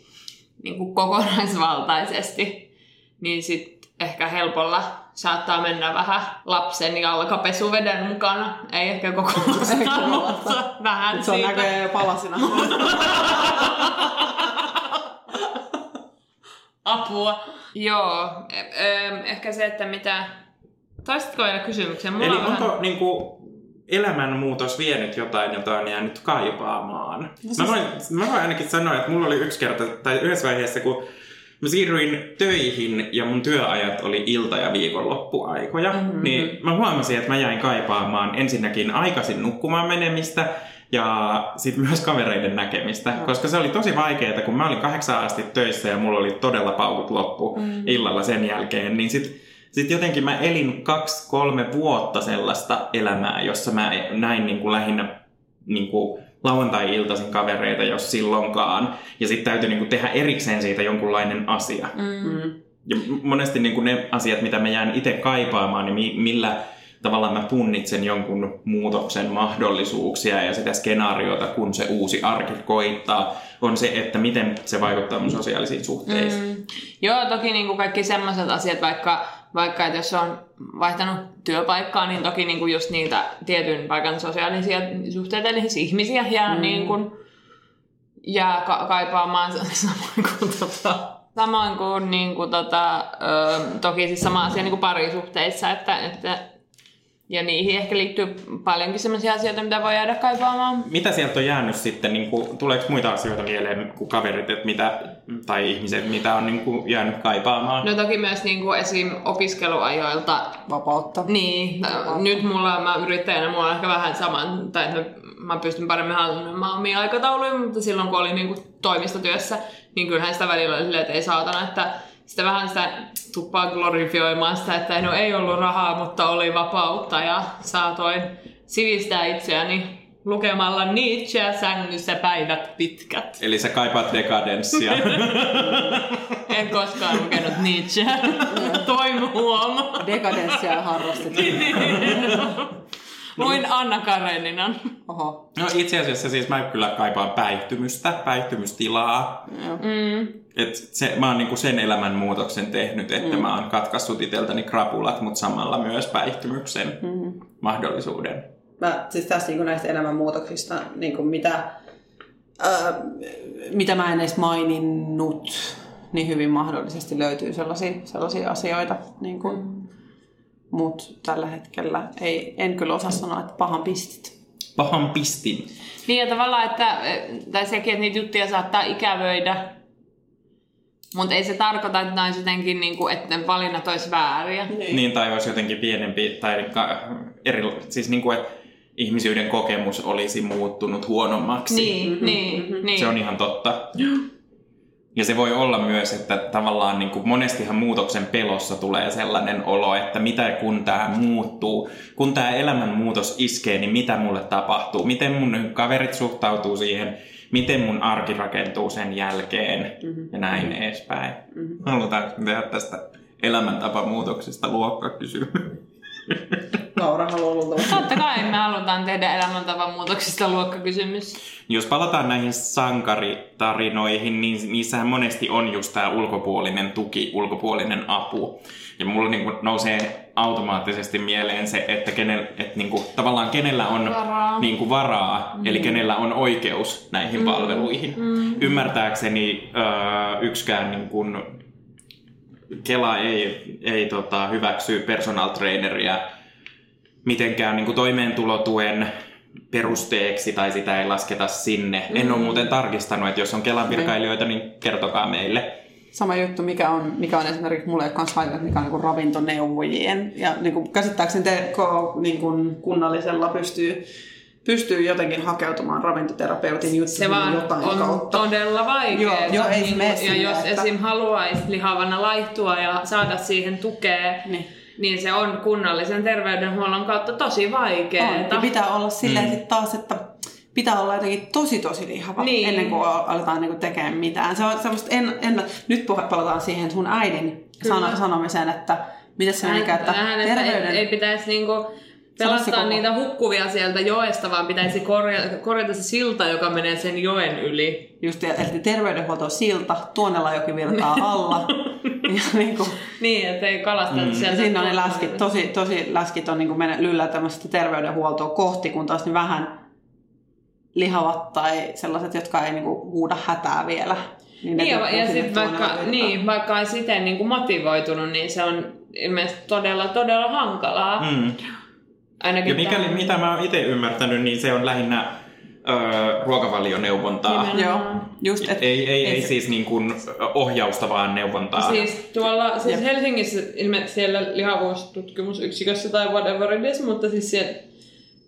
niin kuin kokonaisvaltaisesti, niin sit ehkä helpolla saattaa mennä vähän lapsen jalkapesuveden mukana. Ei ehkä kokonaan, mutta vähän Se on siitä. näköjään jo palasina. Apua. Joo, e- em, ehkä se, että mitä... Toistitko vielä kysymyksen? Mulla Eli on vähän- onko niin kuin, elämänmuutos vienyt jotain, jota on jäänyt kaipaamaan? No Mä, voin, mä voin ainakin sanoa, että mulla oli yksi kerta, tai yhdessä vaiheessa, kun mä siirryin töihin ja mun työajat oli ilta- ja viikonloppuaikoja, mm-hmm. niin mä huomasin, että mä jäin kaipaamaan ensinnäkin aikaisin nukkumaan menemistä ja sitten myös kavereiden näkemistä, mm. koska se oli tosi vaikeaa, kun mä olin kahdeksan asti töissä ja mulla oli todella paukut loppu mm. illalla sen jälkeen, niin sitten sitten jotenkin mä elin kaksi-kolme vuotta sellaista elämää, jossa mä näin niin kuin lähinnä niin kuin lauantai-iltaisin kavereita, jos silloinkaan. Ja sitten täytyy niin kuin tehdä erikseen siitä jonkunlainen asia. Mm. Ja monesti niin kuin ne asiat, mitä mä jään itse kaipaamaan, niin mi- millä tavallaan mä punnitsen jonkun muutoksen mahdollisuuksia ja sitä skenaariota, kun se uusi arki koittaa, on se, että miten se vaikuttaa mun sosiaalisiin suhteisiin. Mm. Joo, toki niin kuin kaikki semmoiset asiat, vaikka, vaikka että jos on vaihtanut työpaikkaa, niin toki niin kuin just niitä tietyn paikan sosiaalisia suhteita, eli siis ihmisiä ja mm. niin kuin, jää ka- kaipaamaan samoin kuin, tota, samoin kuin, niin kuin tota, ö, toki siis sama asia niin kuin parisuhteissa, että, että ja niihin ehkä liittyy paljonkin sellaisia asioita, mitä voi jäädä kaipaamaan. Mitä sieltä on jäänyt sitten, niin kuin, tuleeko muita asioita mieleen kuin kaverit että mitä, tai ihmiset, mitä on niin kuin, jäänyt kaipaamaan? No toki myös niin kuin esim. opiskeluajoilta. Vapautta. Niin, Vapautta. nyt mulla, mä yrittäjänä, mulla on ehkä vähän saman, tai että mä pystyn paremmin hallinnoimaan omia aikatauluja, mutta silloin kun olin niin kuin toimistotyössä, niin kyllähän sitä välillä oli silleen, että ei saatana, että sitä vähän sitä tuppaa glorifioimaan sitä, että no ei ollut rahaa, mutta oli vapautta ja saatoin sivistää itseäni lukemalla Nietzscheä sängyssä päivät pitkät. Eli sä kaipaat dekadenssia. en koskaan lukenut Nietzscheä. Toimu huom. Dekadenssia harrastit. Luin Anna Kareninan. Oho. No itse asiassa siis mä kyllä kaipaan päihtymystä, päihtymystilaa. Mm. Et se, mä oon niinku sen elämänmuutoksen tehnyt, että mm. mä oon katkaissut iteltäni krapulat, mutta samalla myös päihtymyksen mm. mahdollisuuden. Mä, siis tässä niin näistä elämänmuutoksista, niin kuin mitä, ää, mitä mä en edes maininnut, niin hyvin mahdollisesti löytyy sellaisia, sellaisia asioita. Niin kuin, mm. Mutta tällä hetkellä ei, en kyllä osaa sanoa, että pahan pistit. Pahan pistin. Niin ja tavallaan, että, tai sekin, että niitä juttuja saattaa ikävöidä, mutta ei se tarkoita, että olisi jotenkin, niin kuin, että ne valinnat olisi vääriä. Niin. niin, tai olisi jotenkin pienempi, tai eri, siis niin kuin, että ihmisyyden kokemus olisi muuttunut huonommaksi. Niin, mm-hmm. niin, niin. Se on ihan totta. Ja se voi olla myös, että tavallaan niin kuin monestihan muutoksen pelossa tulee sellainen olo, että mitä kun tämä muuttuu, kun tämä elämänmuutos iskee, niin mitä mulle tapahtuu, miten mun kaverit suhtautuu siihen, miten mun arki rakentuu sen jälkeen mm-hmm. ja näin edespäin. Mm-hmm. Halutaan tehdä tästä elämäntapamuutoksesta luokkakysymys. Laura haluaa luultavasti. Totta kai me halutaan tehdä elämäntavan muutoksista luokkakysymys. Jos palataan näihin sankaritarinoihin, niin niissähän monesti on just tämä ulkopuolinen tuki, ulkopuolinen apu. Ja mulla niin nousee automaattisesti mieleen se, että, kenel, että niin kuin, tavallaan kenellä on varaa, niin kuin varaa mm. eli kenellä on oikeus näihin mm. palveluihin. Mm. Ymmärtääkseni öö, yksikään niin kuin, Kela ei, ei tota, hyväksy personal traineria mitenkään niin kuin toimeentulotuen perusteeksi tai sitä ei lasketa sinne. Mm. En ole muuten tarkistanut, että jos on Kelan virkailijoita, niin kertokaa meille. Sama juttu, mikä on, mikä on esimerkiksi mulle kanssa haitannut, mikä on niin kuin ravintoneuvojien. Ja niin kuin käsittääkseni te niin kuin kunnallisella pystyy pystyy jotenkin hakeutumaan ravintoterapeutin juttuihin Se vaan jotain on kautta. todella vaikeaa. Joo, joo, ei niin, mene ja jos että... esim. haluaisi lihavana laihtua ja saada siihen tukea, Niin. niin se on kunnallisen terveydenhuollon kautta tosi vaikeaa. On. Ja pitää olla silleen mm. taas, että pitää olla jotenkin tosi tosi lihava Niin. ennen kuin aletaan niinku tekemään mitään. Se on semmoista, en, en, nyt palataan siihen sun äidin sano, sanomiseen, että miten se Hän, että terveyden... ei, ei pitäisi niinku pelastaa niitä hukkuvia sieltä joesta, vaan pitäisi korjata, korjata se silta, joka menee sen joen yli. Just, eli terveydenhuolto on silta, Tuonelajoki virtaa alla. ja niin kuin, Niin, että ei kalasteta mm. sieltä. siinä on ne läskit, tosi, tosi läskit on niin mennä lyllä tämmöistä terveydenhuoltoa kohti, kun taas ne vähän lihavat tai sellaiset, jotka ei niin kuin, huuda hätää vielä. ne Niin, ja, ja sitten vaikka, niin, vaikka ei siten niin kuin motivoitunut, niin se on ilmeisesti todella, todella hankalaa. Mm. Ainakin Ja mikäli, tämän- mitä mä oon itse ymmärtänyt, niin se on lähinnä öö, ruokavalioneuvontaa. Nimenomaan. Joo, just, et, Ei, ei, ei se- siis niin kuin ohjausta, vaan neuvontaa. Siis tuolla, siis. Helsingissä siellä lihavuustutkimusyksikössä tai whatever it is, mutta siis siellä,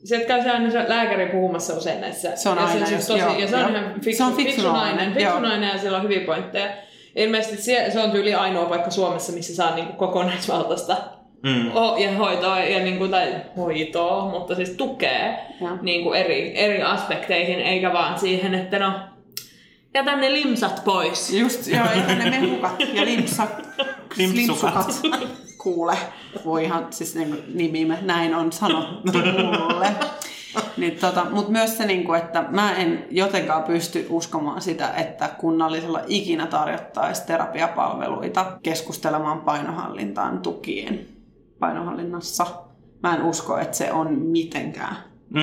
sieltä käy se aina se lääkäri puhumassa usein näissä. Se on ja aina se, tosi, joo, ja se on joo. ihan fiksu, Se on fiksu fiksu nainen, fiksu joo. nainen ja sillä on hyviä pointteja. Ilmeisesti se, se on tyyli ainoa paikka Suomessa, missä saa niinku kokonaisvaltaista Mm. o- ja hoitoa, ja niinku, tai hoitoa, mutta siis tukee Joo. niinku eri, eri aspekteihin, eikä vaan siihen, että no, jätä ne limsat pois. Just, joo, eikä ne mehukat ja limpsa, Limpsukat. limpsukat. kuule, voi ihan siis niin nimimme, näin on sanottu mulle. Niin tota, Mutta myös se, niin kuin, että mä en jotenkaan pysty uskomaan sitä, että kunnallisella ikinä tarjottaisiin terapiapalveluita keskustelemaan painohallintaan tukien painohallinnassa. Mä en usko, että se on mitenkään. Mm.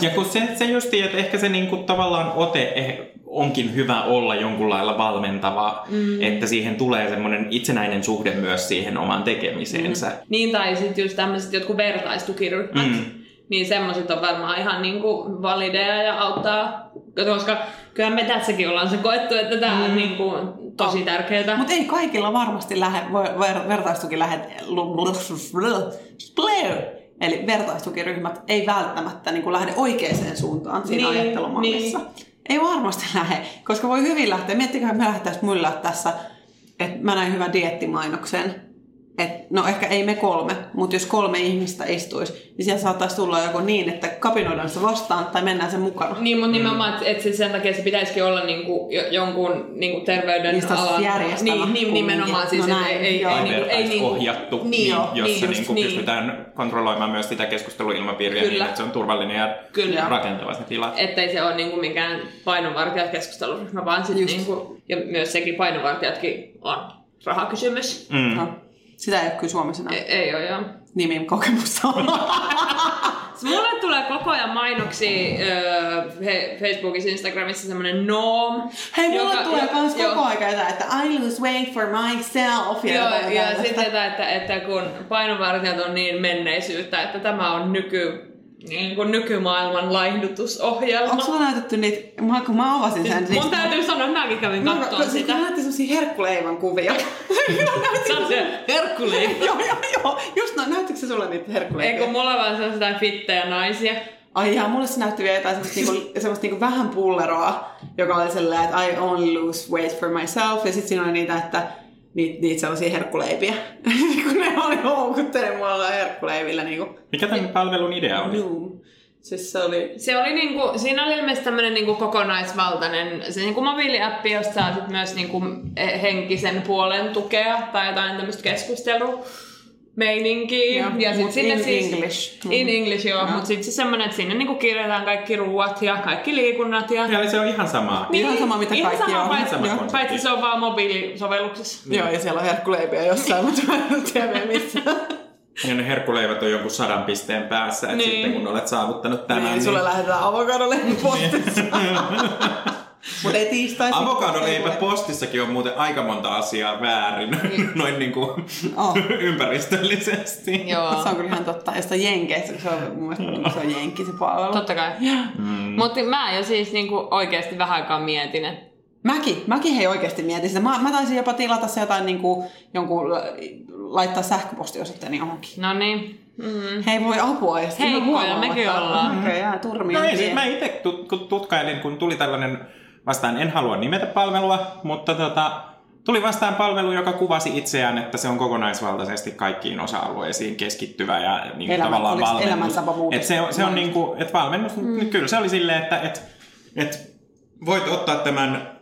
Ja kun se, se justi, että ehkä se niinku tavallaan ote eh, onkin hyvä olla jonkun lailla valmentava, mm. että siihen tulee semmoinen itsenäinen suhde myös siihen omaan tekemiseensä. Mm. Niin, tai sitten just tämmöiset jotkut vertaistukiryhmät. Mm. Niin semmoiset on varmaan ihan niinku valideja ja auttaa, koska kyllä me tässäkin ollaan se koettu, että tämä mm. on niinku tosi tärkeää. Mutta ei kaikilla varmasti lähde, voi- ver, vertaistuki lähde, eli vertaistukiryhmät ei välttämättä niin kuin lähde oikeaan suuntaan siinä Niin, ajattelumallissa. niin. Ei varmasti lähde, koska voi hyvin lähteä. Miettikää, me lähdettäisiin myllää tässä, että mä näin hyvän diettimainoksen. Et, no ehkä ei me kolme, mutta jos kolme ihmistä istuisi, niin siellä saattaisi tulla joko niin, että kapinoidaan se vastaan tai mennään sen mukana. Niin, mutta nimenomaan, että et sit sen takia se pitäisikin olla niinku, jo, jonkun niinku terveyden Niin, niin kumminkin. nimenomaan siis, No näin, ei, ei, joo. ei, niinku, ei niinku, ohjattu, niin, niin, joo, jossa niin, just niinku niin. pystytään kontrolloimaan myös sitä keskusteluilmapiiriä Kyllä. niin, että se on turvallinen ja Kyllä. rakentava se tila. Ettei se ole niinku mikään painonvartijat keskusteluryhmä, vaan sit Just. niinku, ja myös sekin painonvartijatkin on rahakysymys. Mm. No, sitä ei ole kyllä Suomessa Ei, ei ole joo. Nimin kokemusta on. Mulle tulee koko ajan mainoksia öö, he- Facebookissa, Instagramissa semmonen Noom. Hei, mulle joka- tulee joo. koko aika jotain, että I lose weight for myself. Joo, jotain ja tällaista. sitten että, että, että kun painovartijat on niin menneisyyttä, että tämä on nyky, niin kuin nykymaailman laihdutusohjelma. Onko sulla näytetty niitä, mä, kun mä avasin sen, Siis mun täytyy sanoa, että mäkin kävin Mä- katsoa kun- sitä. Kun näytti semmosia herkkuleivän kuvia. Se on se herkkuleipä. joo, joo, joo. Just no, näyttikö se sulle niitä herkkuleiviä? Eikö mulla vaan se on jotain fittejä naisia? Ai jaa, mulle se näytti vielä jotain semmoista, niinku, semmoista niinku vähän pulleroa, joka oli sellainen, että I only lose weight for myself. Ja sitten siinä oli niitä, että niitä, niitä sellaisia herkkuleipiä. kun ne oli houkuttelee mua herkkuleivillä niinku. Mikä tämän palvelun idea oli? Juu. Siis se oli... Se oli niinku, siinä oli ilmeisesti tämmöinen niinku kokonaisvaltainen se niinku mobiiliappi, josta saa sit myös niinku eh, henkisen puolen tukea tai jotain tämmöistä keskustelua meininkiä. Joo, ja sit sinne in siis, English. In English, joo. Mutta sitten se semmoinen, että sinne niinku kirjataan kaikki ruuat ja kaikki liikunnat. Ja, Eli se on ihan sama. Ihan sama, mitä ihan kaikki sama, on. Paitsi, Sama joo, konsepti. paitsi se on vaan mobiilisovelluksessa. Joo, ja siellä on herkkuleipiä jossain, mutta mä en tiedä missä. Ja ne herkkuleivät on jonkun sadan pisteen päässä, että Niin. sitten kun olet saavuttanut tämän, Niin, niin, sulle lähetetään avokadoleipä postissa. Mutta ei tiistaisin. Avokadoleipä postissakin on muuten aika monta asiaa väärin, noin niin kuin Oh. ympäristöllisesti. Joo. Se on kyllä ihan totta. Ja sitä jenkeistä, se on mun mielestä se on jenki se palvelu. Totta kai. Mm. Mutta mä jo siis niinku oikeasti vähän aikaa mietin, että Mäkin, mäkin hei oikeasti mietin sitä. Mä, mä taisin jopa tilata se jotain niinku, jonkun, la- laittaa sähköpostiosoitteeni johonkin. no niin. Mm. Hei voi apua. Heikkoja huomaan, mekin ollaan. Okei, jää turmia. No ei, siis mä itse tutkailin, kun tuli tällainen vastaan, en halua nimetä palvelua, mutta tota, tuli vastaan palvelu, joka kuvasi itseään, että se on kokonaisvaltaisesti kaikkiin osa-alueisiin keskittyvä ja niin kuin Elämä- tavallaan valmennus. Et se on, se on niin kuin, että valmennus, mm. kyllä se oli silleen, että et, et voit ottaa tämän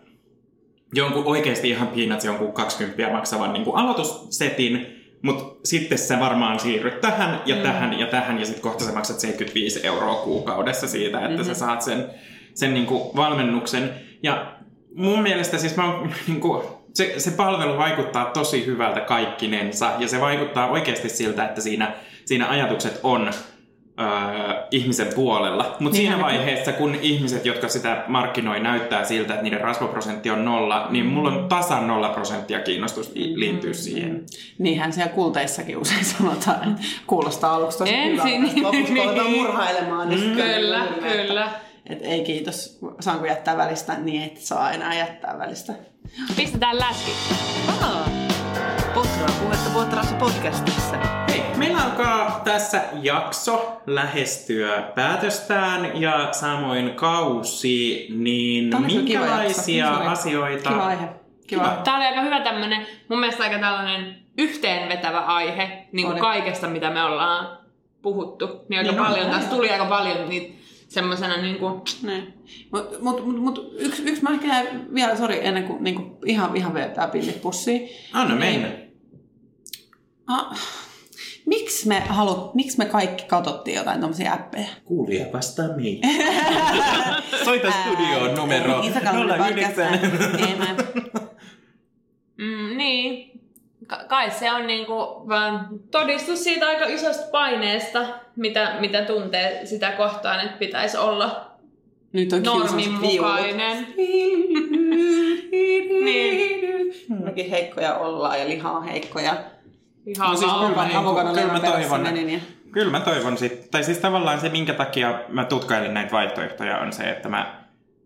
jonkun oikeasti ihan peanuts, jonkun 20 maksavan niin kuin aloitussetin, mutta sitten sä varmaan siirryt tähän ja mm. tähän ja tähän ja sitten kohta sä maksat 75 euroa kuukaudessa siitä, että mm-hmm. sä saat sen, sen niin kuin valmennuksen. Ja mun mielestä siis mä oon, niin kuin, se, se palvelu vaikuttaa tosi hyvältä kaikkinensa ja se vaikuttaa oikeasti siltä, että siinä, siinä ajatukset on öö, ihmisen puolella. Mutta siinä Niinhän ne- vaiheessa, kun ihmiset, jotka sitä markkinoi, näyttää siltä, että niiden rasvaprosentti on nolla, niin mulla on tasan nolla prosenttia kiinnostus li- liittyy siihen. Niinhän siellä kulteissakin usein sanotaan, että kuulostaa aluksi tosi Ensin- hyvältä. Lopuksi kun aletaan murhailemaan, niin Kyllä, hirveä, kyllä. Että, että ei kiitos, saanko jättää välistä, niin et saa enää jättää välistä. Pistetään läski. Aa, Potraa puhetta Potraassa podcastissa. Hei, meillä alkaa tässä jakso lähestyä päätöstään ja samoin kausi, niin kiva minkälaisia asioita... Kiva aihe. Kiva. Kiva. Tää oli aika hyvä tämmönen, mun mielestä aika tällainen yhteenvetävä aihe niin kuin Oli. kaikesta, mitä me ollaan puhuttu. Niin aika Niin on. paljon, tässä tuli aika paljon niitä semmosena niin kuin, Niin. Mutta mut, mut, mut yksi, yksi mä ehkä vielä, sori, ennen kuin niinku, ihan, ihan vetää pillit pussiin. Anna Niin. mennä. Ah, miksi me, halu, miksi me kaikki katsottiin jotain tommosia appeja? Kuulija vastaa meitä. Soita studioon numero Isäkalmainen podcast. 09. Ei mä. Mm, niin. Ka- kai se on niinku vaan todistus siitä aika isosta paineesta, mitä, mitä tuntee sitä kohtaan, että pitäisi olla Nyt on normin mukainen. Niin. Mekin heikkoja ollaan ja liha on heikkoja. Ihan No siis kyllä mä niinku- kyllä mä toivon, ja... Kyllä mä toivon sit, tai siis tavallaan se, minkä takia mä tutkailin näitä vaihtoehtoja, on se, että mä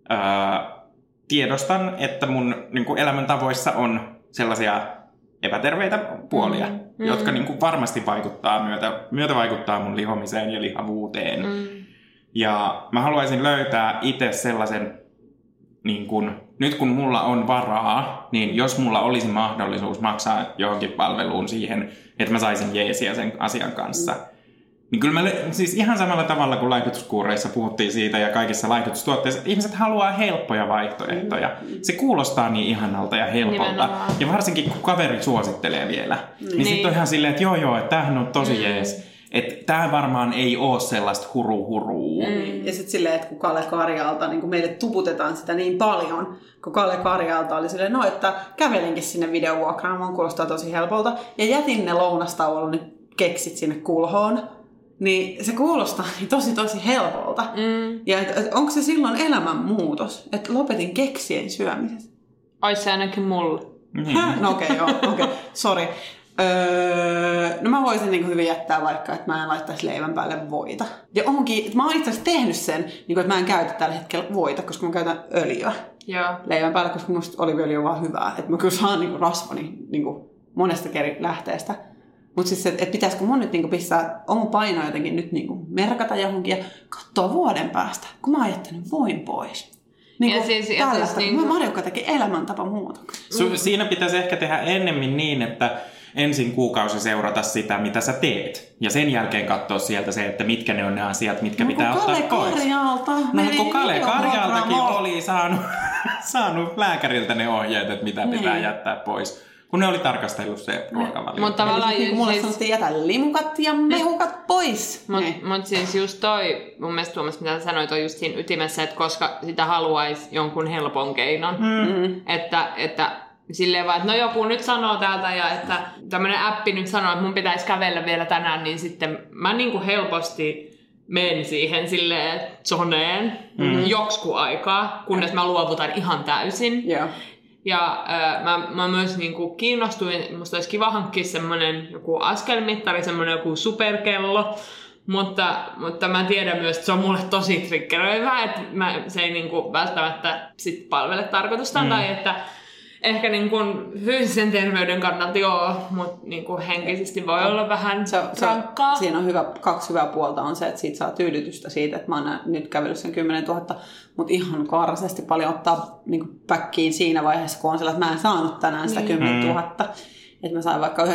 ää, tiedostan, että mun niin elämäntavoissa on sellaisia epäterveitä puolia, mm, mm. jotka niin kuin varmasti vaikuttaa, myötä, myötä vaikuttaa mun lihomiseen ja lihavuuteen. Mm. Ja mä haluaisin löytää itse sellaisen, niin kun, nyt kun mulla on varaa, niin jos mulla olisi mahdollisuus maksaa johonkin palveluun siihen, että mä saisin jeesiä sen asian kanssa, niin kyllä mä, siis ihan samalla tavalla kuin laihdutuskuureissa puhuttiin siitä ja kaikissa laihdutustuotteissa, että ihmiset haluaa helppoja vaihtoehtoja. Se kuulostaa niin ihanalta ja helpolta. Nimenomaan. Ja varsinkin kun kaveri suosittelee vielä, niin, niin Niin. sitten on ihan silleen, että joo joo, että tämähän on tosi jees. Että tämä varmaan ei ole sellaista huru huruu. Mm. Ja sitten silleen, että kun Kalle Karjalta, niin kun meille tuputetaan sitä niin paljon, kun Kalle Karjalta oli silleen, no että kävelinkin sinne videovuokraamoon, kuulostaa tosi helpolta, ja jätin ne lounastauolla ne keksit sinne kulhoon, niin se kuulostaa niin tosi tosi helpolta. Mm. Ja et, et, onko se silloin elämänmuutos, että lopetin keksien syömisen? Ois se ainakin mulle. Niin. Häh? No okei, okay, joo, okei, okay. sori. Öö, no mä voisin niin hyvin jättää vaikka, että mä en laittaisi leivän päälle voita. Ja onkin, mä oon itse asiassa tehnyt sen, niin kuin, että mä en käytä tällä hetkellä voita, koska mä käytän öljyä Joo. leivän päälle, koska musta oliviöljy on vaan hyvää. Että mä kyllä saan niin kuin rasvani niin kuin monesta eri lähteestä. Mutta siis, että et pitäisikö mun nyt niinku pistää oma paino jotenkin nyt niinku merkata johonkin ja katsoa vuoden päästä, kun mä oon jättänyt voin pois. Niin Ja siis- ja tällaista, siis kun niinku- Marjukka tekee elämäntapa muutoksia. Su- siinä pitäisi ehkä tehdä ennemmin niin, että ensin kuukausi seurata sitä, mitä sä teet. Ja sen jälkeen katsoa sieltä se, että mitkä ne on ne asiat, mitkä pitää kun ottaa Kalle pois. Karjalta No kun Kale Karjaltakin oli saanut, saanut lääkäriltä ne ohjeet, että mitä pitää Niin. jättää pois. Kun ne oli tarkastellut se ruokavalio. Mutta tavallaan Eli niin kuin mulle siis, sanottiin, jätä limukat ja mehukat pois. Mut, Niin. mut siis just toi, mun mielestä Tuomas, mitä sanoit, on just siinä ytimessä, että koska sitä haluaisi jonkun helpon keinon. Mm. Että, että silleen vaan, että no joku nyt sanoo täältä ja että tämmönen appi nyt sanoo, että mun pitäisi kävellä vielä tänään, niin sitten mä niinku helposti menen siihen silleen zoneen mm. joksku aikaa, kunnes mä luovutan ihan täysin. Joo. Ja äh, mä, mä myös niinku kiinnostuin, musta olisi kiva hankkia semmonen joku askelmittari, semmonen joku superkello, mutta, mutta mä tiedän myös, että se on mulle tosi triggeröivää, että mä, se ei niinku välttämättä sit palvele tarkoitustaan, Mm. tai että ehkä niinku fyysisen terveyden kannalta joo, mutta niinku henkisesti voi olla vähän Se, se, rankkaa. siinä on hyvä, kaksi hyvää puolta on se, että siitä saa tyydytystä siitä, että mä oon nyt kävellyt sen 10 000, mutta ihan kaarisesti paljon ottaa niin päkkiin siinä vaiheessa, kun on sillä, että mä en saanut tänään sitä 10 000. Että mä sain vaikka 9,5.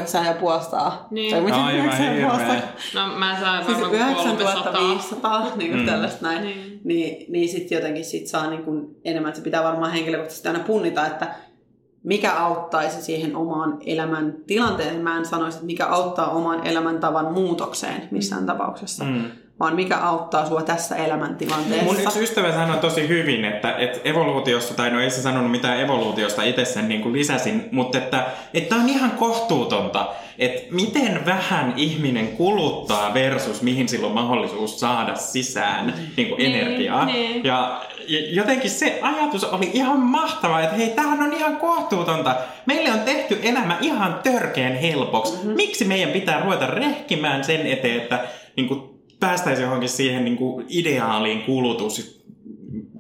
Niin. Se on mitä Aivan 9,5. hirveä. No mä sain Siis varmaan 300. 9500, niin kuin Mm. tällaista näin. Niin. Niin, niin sitten jotenkin sit saa niin kuin enemmän, että se pitää varmaan henkilökohtaisesti aina punnita, että mikä auttaisi siihen omaan elämän tilanteeseen. Mä en sanoisi, että mikä auttaa oman elämäntavan muutokseen missään tapauksessa, Mm. Vaan mikä auttaa sua tässä elämäntilanteessa. Mun yksi ystävä sanoi tosi hyvin, että, että evoluutiosta, tai no ei se sanonut mitään evoluutiosta, itse sen niin kuin lisäsin, mutta että, että on ihan kohtuutonta, että miten vähän ihminen kuluttaa versus mihin sillä on mahdollisuus saada sisään niin kuin Niin, energiaa. niin. Ja ja jotenkin se ajatus oli ihan mahtava, että hei, tämähän on ihan kohtuutonta. Meille on tehty elämä ihan törkeän helpoksi. Mm-hmm. Miksi meidän pitää ruveta rehkimään sen eteen, että niin kuin, päästäisiin johonkin siihen niin kuin, ideaaliin kulutus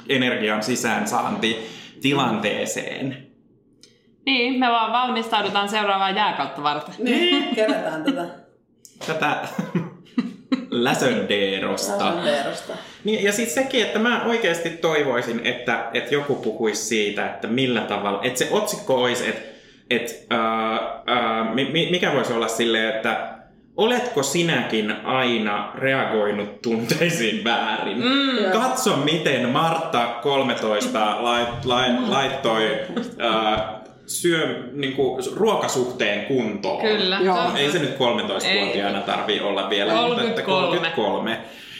energian sisäänsaanti tilanteeseen. Niin, me vaan valmistaudutaan seuraavaan jääkautta varten. Niin, kerätään tätä Tätä läsöndeerosta. Sanderosta. Niin, ja sitten sekin, että mä oikeasti toivoisin, että, että joku puhuisi siitä, että millä tavalla, että se otsikko olisi, että, että ää, ää, mi- mi- mikä voisi olla silleen, että oletko sinäkin aina reagoinut tunteisiin väärin? Mm. Katso, miten Martta 13 lait, lait, laittoi ää, syö niin kuin, ruokasuhteen kuntoon. Kyllä. Joo. Ei se nyt 13-vuotiaana tarvii olla vielä, mutta että 33. 33.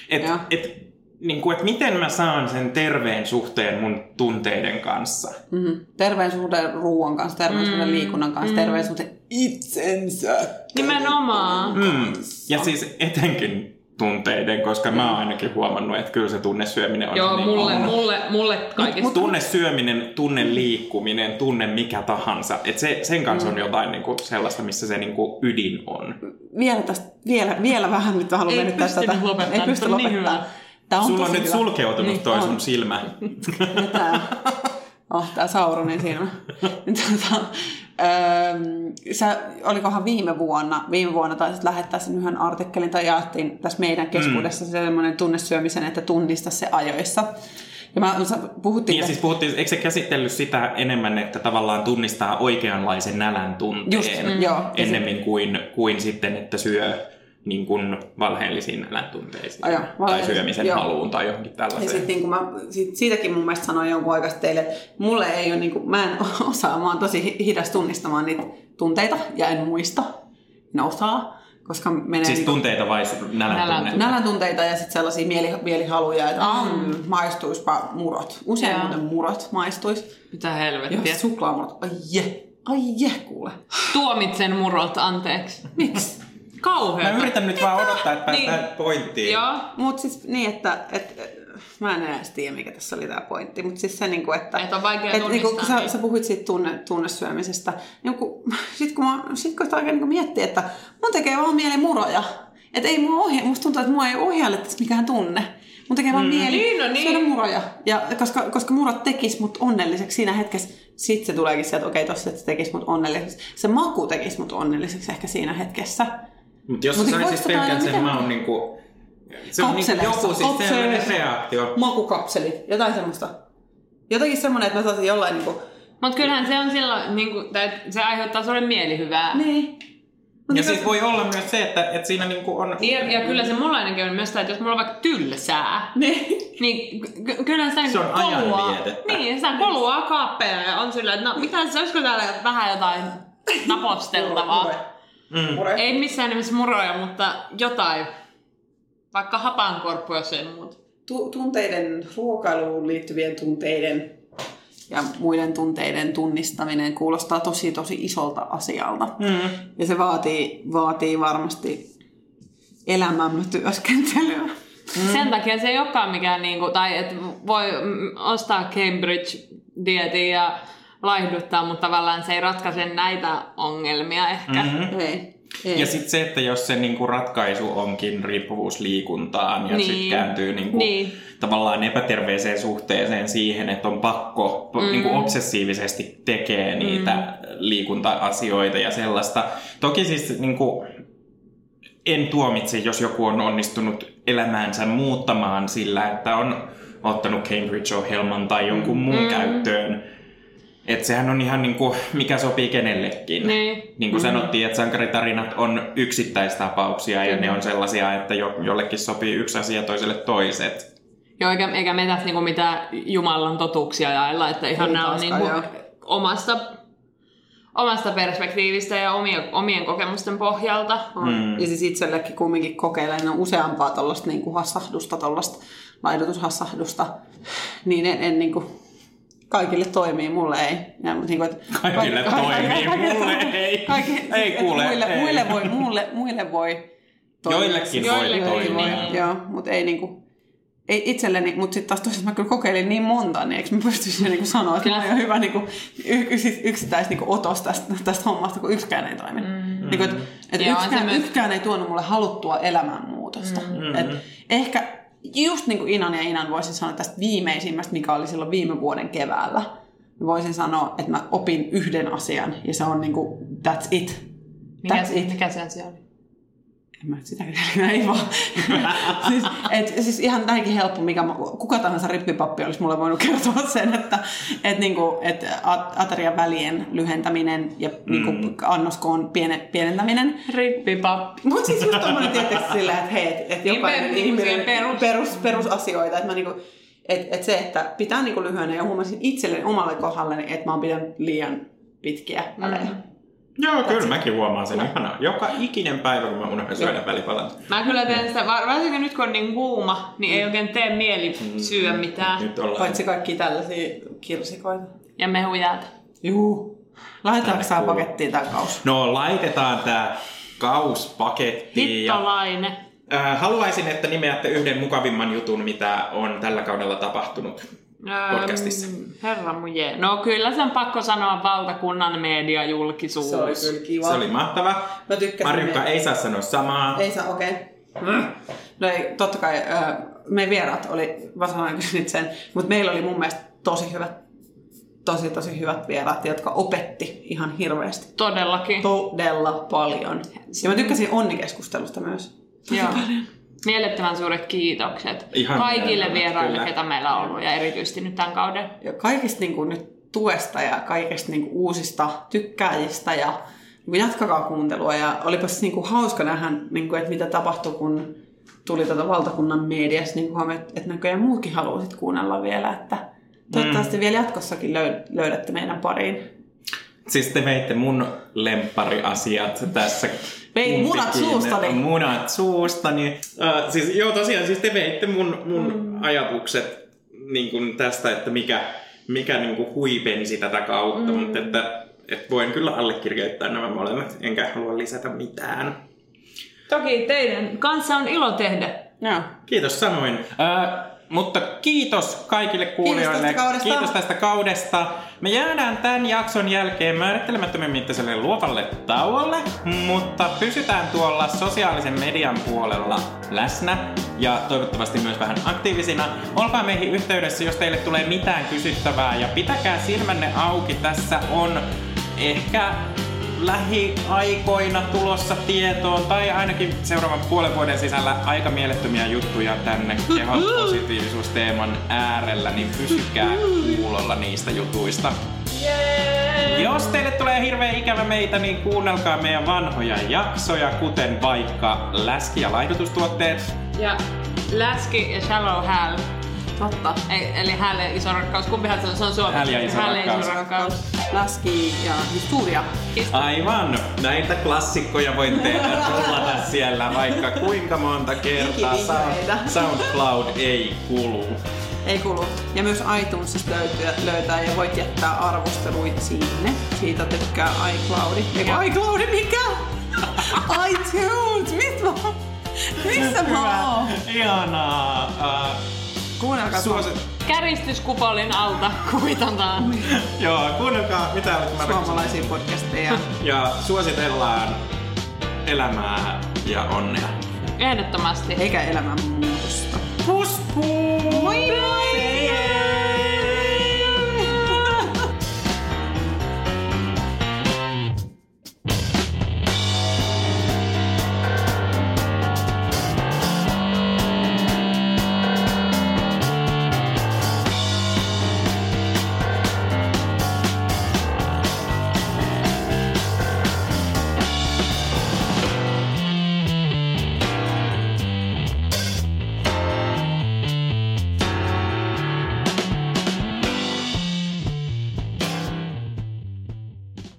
Et, et, niin kuin, että miten mä saan sen terveen suhteen mun tunteiden kanssa. Mm-hmm. Terveen suhde ruoan kanssa, terveen suhde Mm, liikunnan kanssa, mm. terveen suhde itsensä. Nimenomaan. Mm. Ja siis etenkin tunteiden, koska mä oon ainakin huomannut, että kyllä se tunnesyöminen on Joo, niin mulle, oma. mulle, mulle kaikista. Tunnesyöminen, tunne liikkuminen, tunne mikä tahansa. Et se, sen kanssa Mm. on jotain niinku sellaista, missä se niinku ydin on. Vielä, tästä, vielä, vielä vähän nyt haluan Ei venyttää pysty tätä. nyt lopettamaan, Ei pysty on niin lopettaa. hyvä. Tää on Sulla on nyt hyvä. sulkeutunut Niin, toi on. sun silmä. Ja tää, oh, tää Sauronin silmä. Tota, öö, sä, olikohan viime vuonna, viime vuonna taisit lähettää sen yhden artikkelin tai jaettiin tässä meidän keskuudessa mm. semmoinen tunnesyömisen, että tunnista se ajoissa. Ja mä, sä puhuttiin Niin ja siis puhuttiin, eikö se käsitellyt sitä enemmän, että tavallaan tunnistaa oikeanlaisen nälän tunteen Just, mm. joo. ennemmin kuin, kuin sitten, että syö niin kuin valheellisiin nälän tunteisiin Ai joo, tai syömisen joo. haluun tai johonkin Ja tällaiseen. sitten niin mä, sit, siitäkin mun mielestä sanoin jonkun aikaa sitten teille, että mulle ei ole, niin kuin, mä en osaa, mä oon tosi hi- hidas tunnistamaan niitä tunteita ja en muista. Ne osaa, koska menee Siis niin tunteita vai nälän tunteita? nälän tunteita ja sitten sellaisia mieli, mielihaluja, että mm. maistuispa murot. Usein Joo. muuten murot maistuis. Mitä Ja helvettiä. suklaamurot, ai je, ai je kuule. Tuomitsen murot, anteeksi. Miksi? Mä Kauheeta. yritän nyt vaan odottaa, että päästään Niin. pointtiin. Joo. Mutta siis niin, että et, et, mä en edes tiedä, mikä tässä oli tämä pointti, mutta siis se, niinku, että... Että on vaikea et, niinku, kun tunnistaa sä, sä puhuit siitä tunne, tunnesyömisestä, niin kun, sit kun, mä, sit kun sitä oikein niinku miettii, että mun tekee vaan mieli muroja. Että ei mua ohja, musta tuntuu, että mua ei ohjaile tässä mikään tunne. Mun tekee vaan mieli Niin, no niin. syödä muroja. Ja koska, koska murot tekis mut onnelliseksi siinä hetkessä, sit se tuleekin sieltä, että okei, tossa että se tekis mut onnelliseksi. Se maku tekis mut onnelliseksi ehkä siinä hetkessä. Mutta jos Mut sä niin saisit pelkät sen maun niinku... Se on niinku Kapseleissa. joku siis sellainen reaktio. Makukapseli, jotain semmoista. Jotenkin semmoinen, että mä saisin jollain niinku... Mutta kyllähän se on silloin, niin kuin, tai se aiheuttaa sulle mielihyvää. Niin. Ja siis voi olla myös se, että, että siinä niinku on... Ja, ja kyllä se mulla ainakin on myös sitä, että jos mulla on vaikka tylsää, Niin. niin ky- kyllä sitä Se on ajanvietettä. niin, sitä koluaa kaappeja ja on sillä, että no mitä se, olisiko täällä vähän jotain naposteltavaa. Mm. Mure. Ei missään nimessä muroja, mutta jotain. Vaikka hapankorppu, jos ei muuta. Tu- tunteiden, ruokailuun liittyvien tunteiden ja muiden tunteiden tunnistaminen kuulostaa tosi tosi isolta asialta. Mm. Ja se vaatii, vaatii varmasti elämämme työskentelyä. Mm. Sen takia se ei olekaan mikään, niinku, tai että voi ostaa Cambridge-dietin ja laihduttaa, mutta tavallaan se ei ratkaise näitä ongelmia ehkä. Mm. Mm-hmm. Ei. Ei. Ja sitten se, että jos se niinku ratkaisu onkin riippuvuus liikuntaan ja niin. Niin. sitten kääntyy niinku Niin. tavallaan epäterveeseen suhteeseen siihen, että on pakko mm. niinku obsessiivisesti tekee niitä mm. liikunta-asioita ja sellaista. Toki siis niinku, en tuomitse, jos joku on onnistunut elämäänsä muuttamaan sillä, että on ottanut Cambridge-ohjelman tai jonkun muun mm. käyttöön. Että sehän on ihan niinku, mikä sopii kenellekin. Niin. Niin kuin sanottiin, että sankaritarinat on yksittäistapauksia ja ne on sellaisia, että jo, jollekin sopii yksi asia toiselle toiset. Joo, eikä, eikä me tässä niinku mitään Jumalan totuuksia jaella, että ihan nämä on niinku joo. omasta, omasta perspektiivistä ja omien, omien kokemusten pohjalta. Mm. Ja siis itsellekin kumminkin kokeilen useampaa tuollaista niin hassahdusta, tuollaista laidotushassahdusta, niin en, en niin kuin, kaikille toimii, mulle ei. Ja, niin kuin, että, Kaikille toimii, mulle ei. Kaikki, Ei että kuule, muille, ei. muille, voi, muille, muille voi toimia. Joillekin voi Joillekin toimia. Joo, mutta ei niinku, ei itselleni, mutta sitten taas toisaalta mä kyllä kokeilin niin monta, niin eikö mä pystyisin niinku sanoa, että mulla on hyvä niinku, y- y- yksittäis niinku otos tästä, tästä hommasta, kun yksikään ei toimi. Mm. Niinku, et, et Joo, yksikään, myös- yksikään ei tuonut mulle haluttua elämänmuutosta. Mm. Et ehkä just niin kuin Inan ja Inan voisin sanoa tästä viimeisimmästä, mikä oli silloin viime vuoden keväällä, niin voisin sanoa, että mä opin yhden asian ja se on niinku, that's it. Mikä, That's it. mikä se asia oli? En mä nyt sitä ei vaan. siis, et, siis ihan näinkin helppo, mikä mä, kuka tahansa rippipappi olisi mulle voinut kertoa sen, että et, niinku, et aterian välien lyhentäminen ja niinku, annoskoon piene, pienentäminen. Rippipappi. Mutta siis just tommonen tietysti silleen, että hei, että et Niin, jokainen niinku ihminen perus- perus, perusasioita, että mä niinku, et, et se, että pitää niinku lyhyenä ja huomasin itselleni omalle kohdalleni, että mä oon pitänyt liian pitkiä välejä. Mm. Joo, kyllä mäkin huomaan sen ihana. Joka ikinen päivä, kun mä unohdan syödä välipalan. Mä kyllä teen sitä, var- varsinkin nyt kun on niin kuuma, niin ei oikein tee mieli syödä mitään. Nyt ollaan. Paitsi kaikki tällaisia kirsikoita. Ja mehujäätä. Juu. Laitetaanko kuuluu. pakettiin tää kaus? No, laitetaan tää kaus pakettiin. Ja, Hittolainen. äh, haluaisin, että nimeätte yhden mukavimman jutun, mitä on tällä kaudella tapahtunut. Podcastissa. Herra muje. No kyllä sen pakko sanoa valtakunnan mediajulkisuus. Se oli kyllä kiva. Se oli mahtava. Mä tykkäsin. Marjukka ei saa sanoa samaa. Ei saa, okei. Okay. No ei, totta kai me vieraat oli, mä sanoin kysynyt sen, mutta meillä oli mun mielestä tosi hyvät, tosi tosi hyvät vieraat, jotka opetti ihan hirveästi. Todellakin. Todella paljon. Ja mä tykkäsin onnikeskustelusta myös. Tosi Joo. paljon. Mielettömän suuret kiitokset Ihan kaikille vieraille, ketä meillä on ollut ja erityisesti nyt tämän kauden. Ja kaikista niin kuin, nyt tuesta ja kaikista niin kuin, uusista tykkääjistä ja niin kuin, jatkakaa kuuntelua. Ja olipas niin kuin, hauska nähdä, niin kuin, että mitä tapahtui, kun tuli tätä valtakunnan mediassa, niin kuin, että, että näköjään muutkin haluaisit kuunnella vielä. Että toivottavasti vielä jatkossakin löy- löydätte meidän pariin. Siis te veitte mun lemppariasiat tässä. Veit munat suustani. Munat suustani. Uh, siis, joo, tosiaan siis te veitte mun, mun mm. ajatukset niin kuin tästä, että mikä, mikä niin kuin huipensi tätä kautta, mm. mutta että, että voin kyllä allekirjoittaa nämä molemmat, enkä halua lisätä mitään. Toki teidän kanssa on ilo tehdä. Joo. Kiitos samoin. Uh, mutta kiitos kaikille kuulijoille. tästä kaudesta. Kiitos tästä kaudesta. Me jäädään tämän jakson jälkeen määrittelemättömän mittaiselle luovalle tauolle, mutta pysytään tuolla sosiaalisen median puolella läsnä ja toivottavasti myös vähän aktiivisina. Olkaa meihin yhteydessä, jos teille tulee mitään kysyttävää ja pitäkää silmänne auki. Tässä on ehkä lähiaikoina tulossa tietoon tai ainakin seuraavan puolen vuoden sisällä aika mielettömiä juttuja tänne kehospositiivisuusteeman äärellä, niin pysykää kuulolla niistä jutuista. Jos teille tulee hirveän ikävä meitä, niin kuunnelkaa meidän vanhoja jaksoja, kuten vaikka läski- ja laihdutustuotteet. Ja Läski ja Shallow Hal. Totta. Ei, eli Hal ja iso rakkaus. Kumpihan se on? Se on suomi. Häl ja iso Häl rakkaus. rakkaus. Läski ja historia. Aivan, näitä klassikkoja voitte rullata siellä vaikka kuinka monta kertaa. Sound- SoundCloud ei kulu. Ei kulu. Ja myös iTunesista löytyy, löytää ja voit jättää arvosteluita sinne. Siitä tykkää iCloudi. Eikä iCloudi mikä? iTunes! Mit mä? Missä mä oon? Ihanaa. Uh, Kuunnelkaa suosi... Käristyskupolin alta kuvitellaan. Joo, kuunnelkaa mitä suomalaisia podcasteja. Ja suositellaan elämää ja onnea. Ehdottomasti. Eikä elämän muutosta. Pus pus!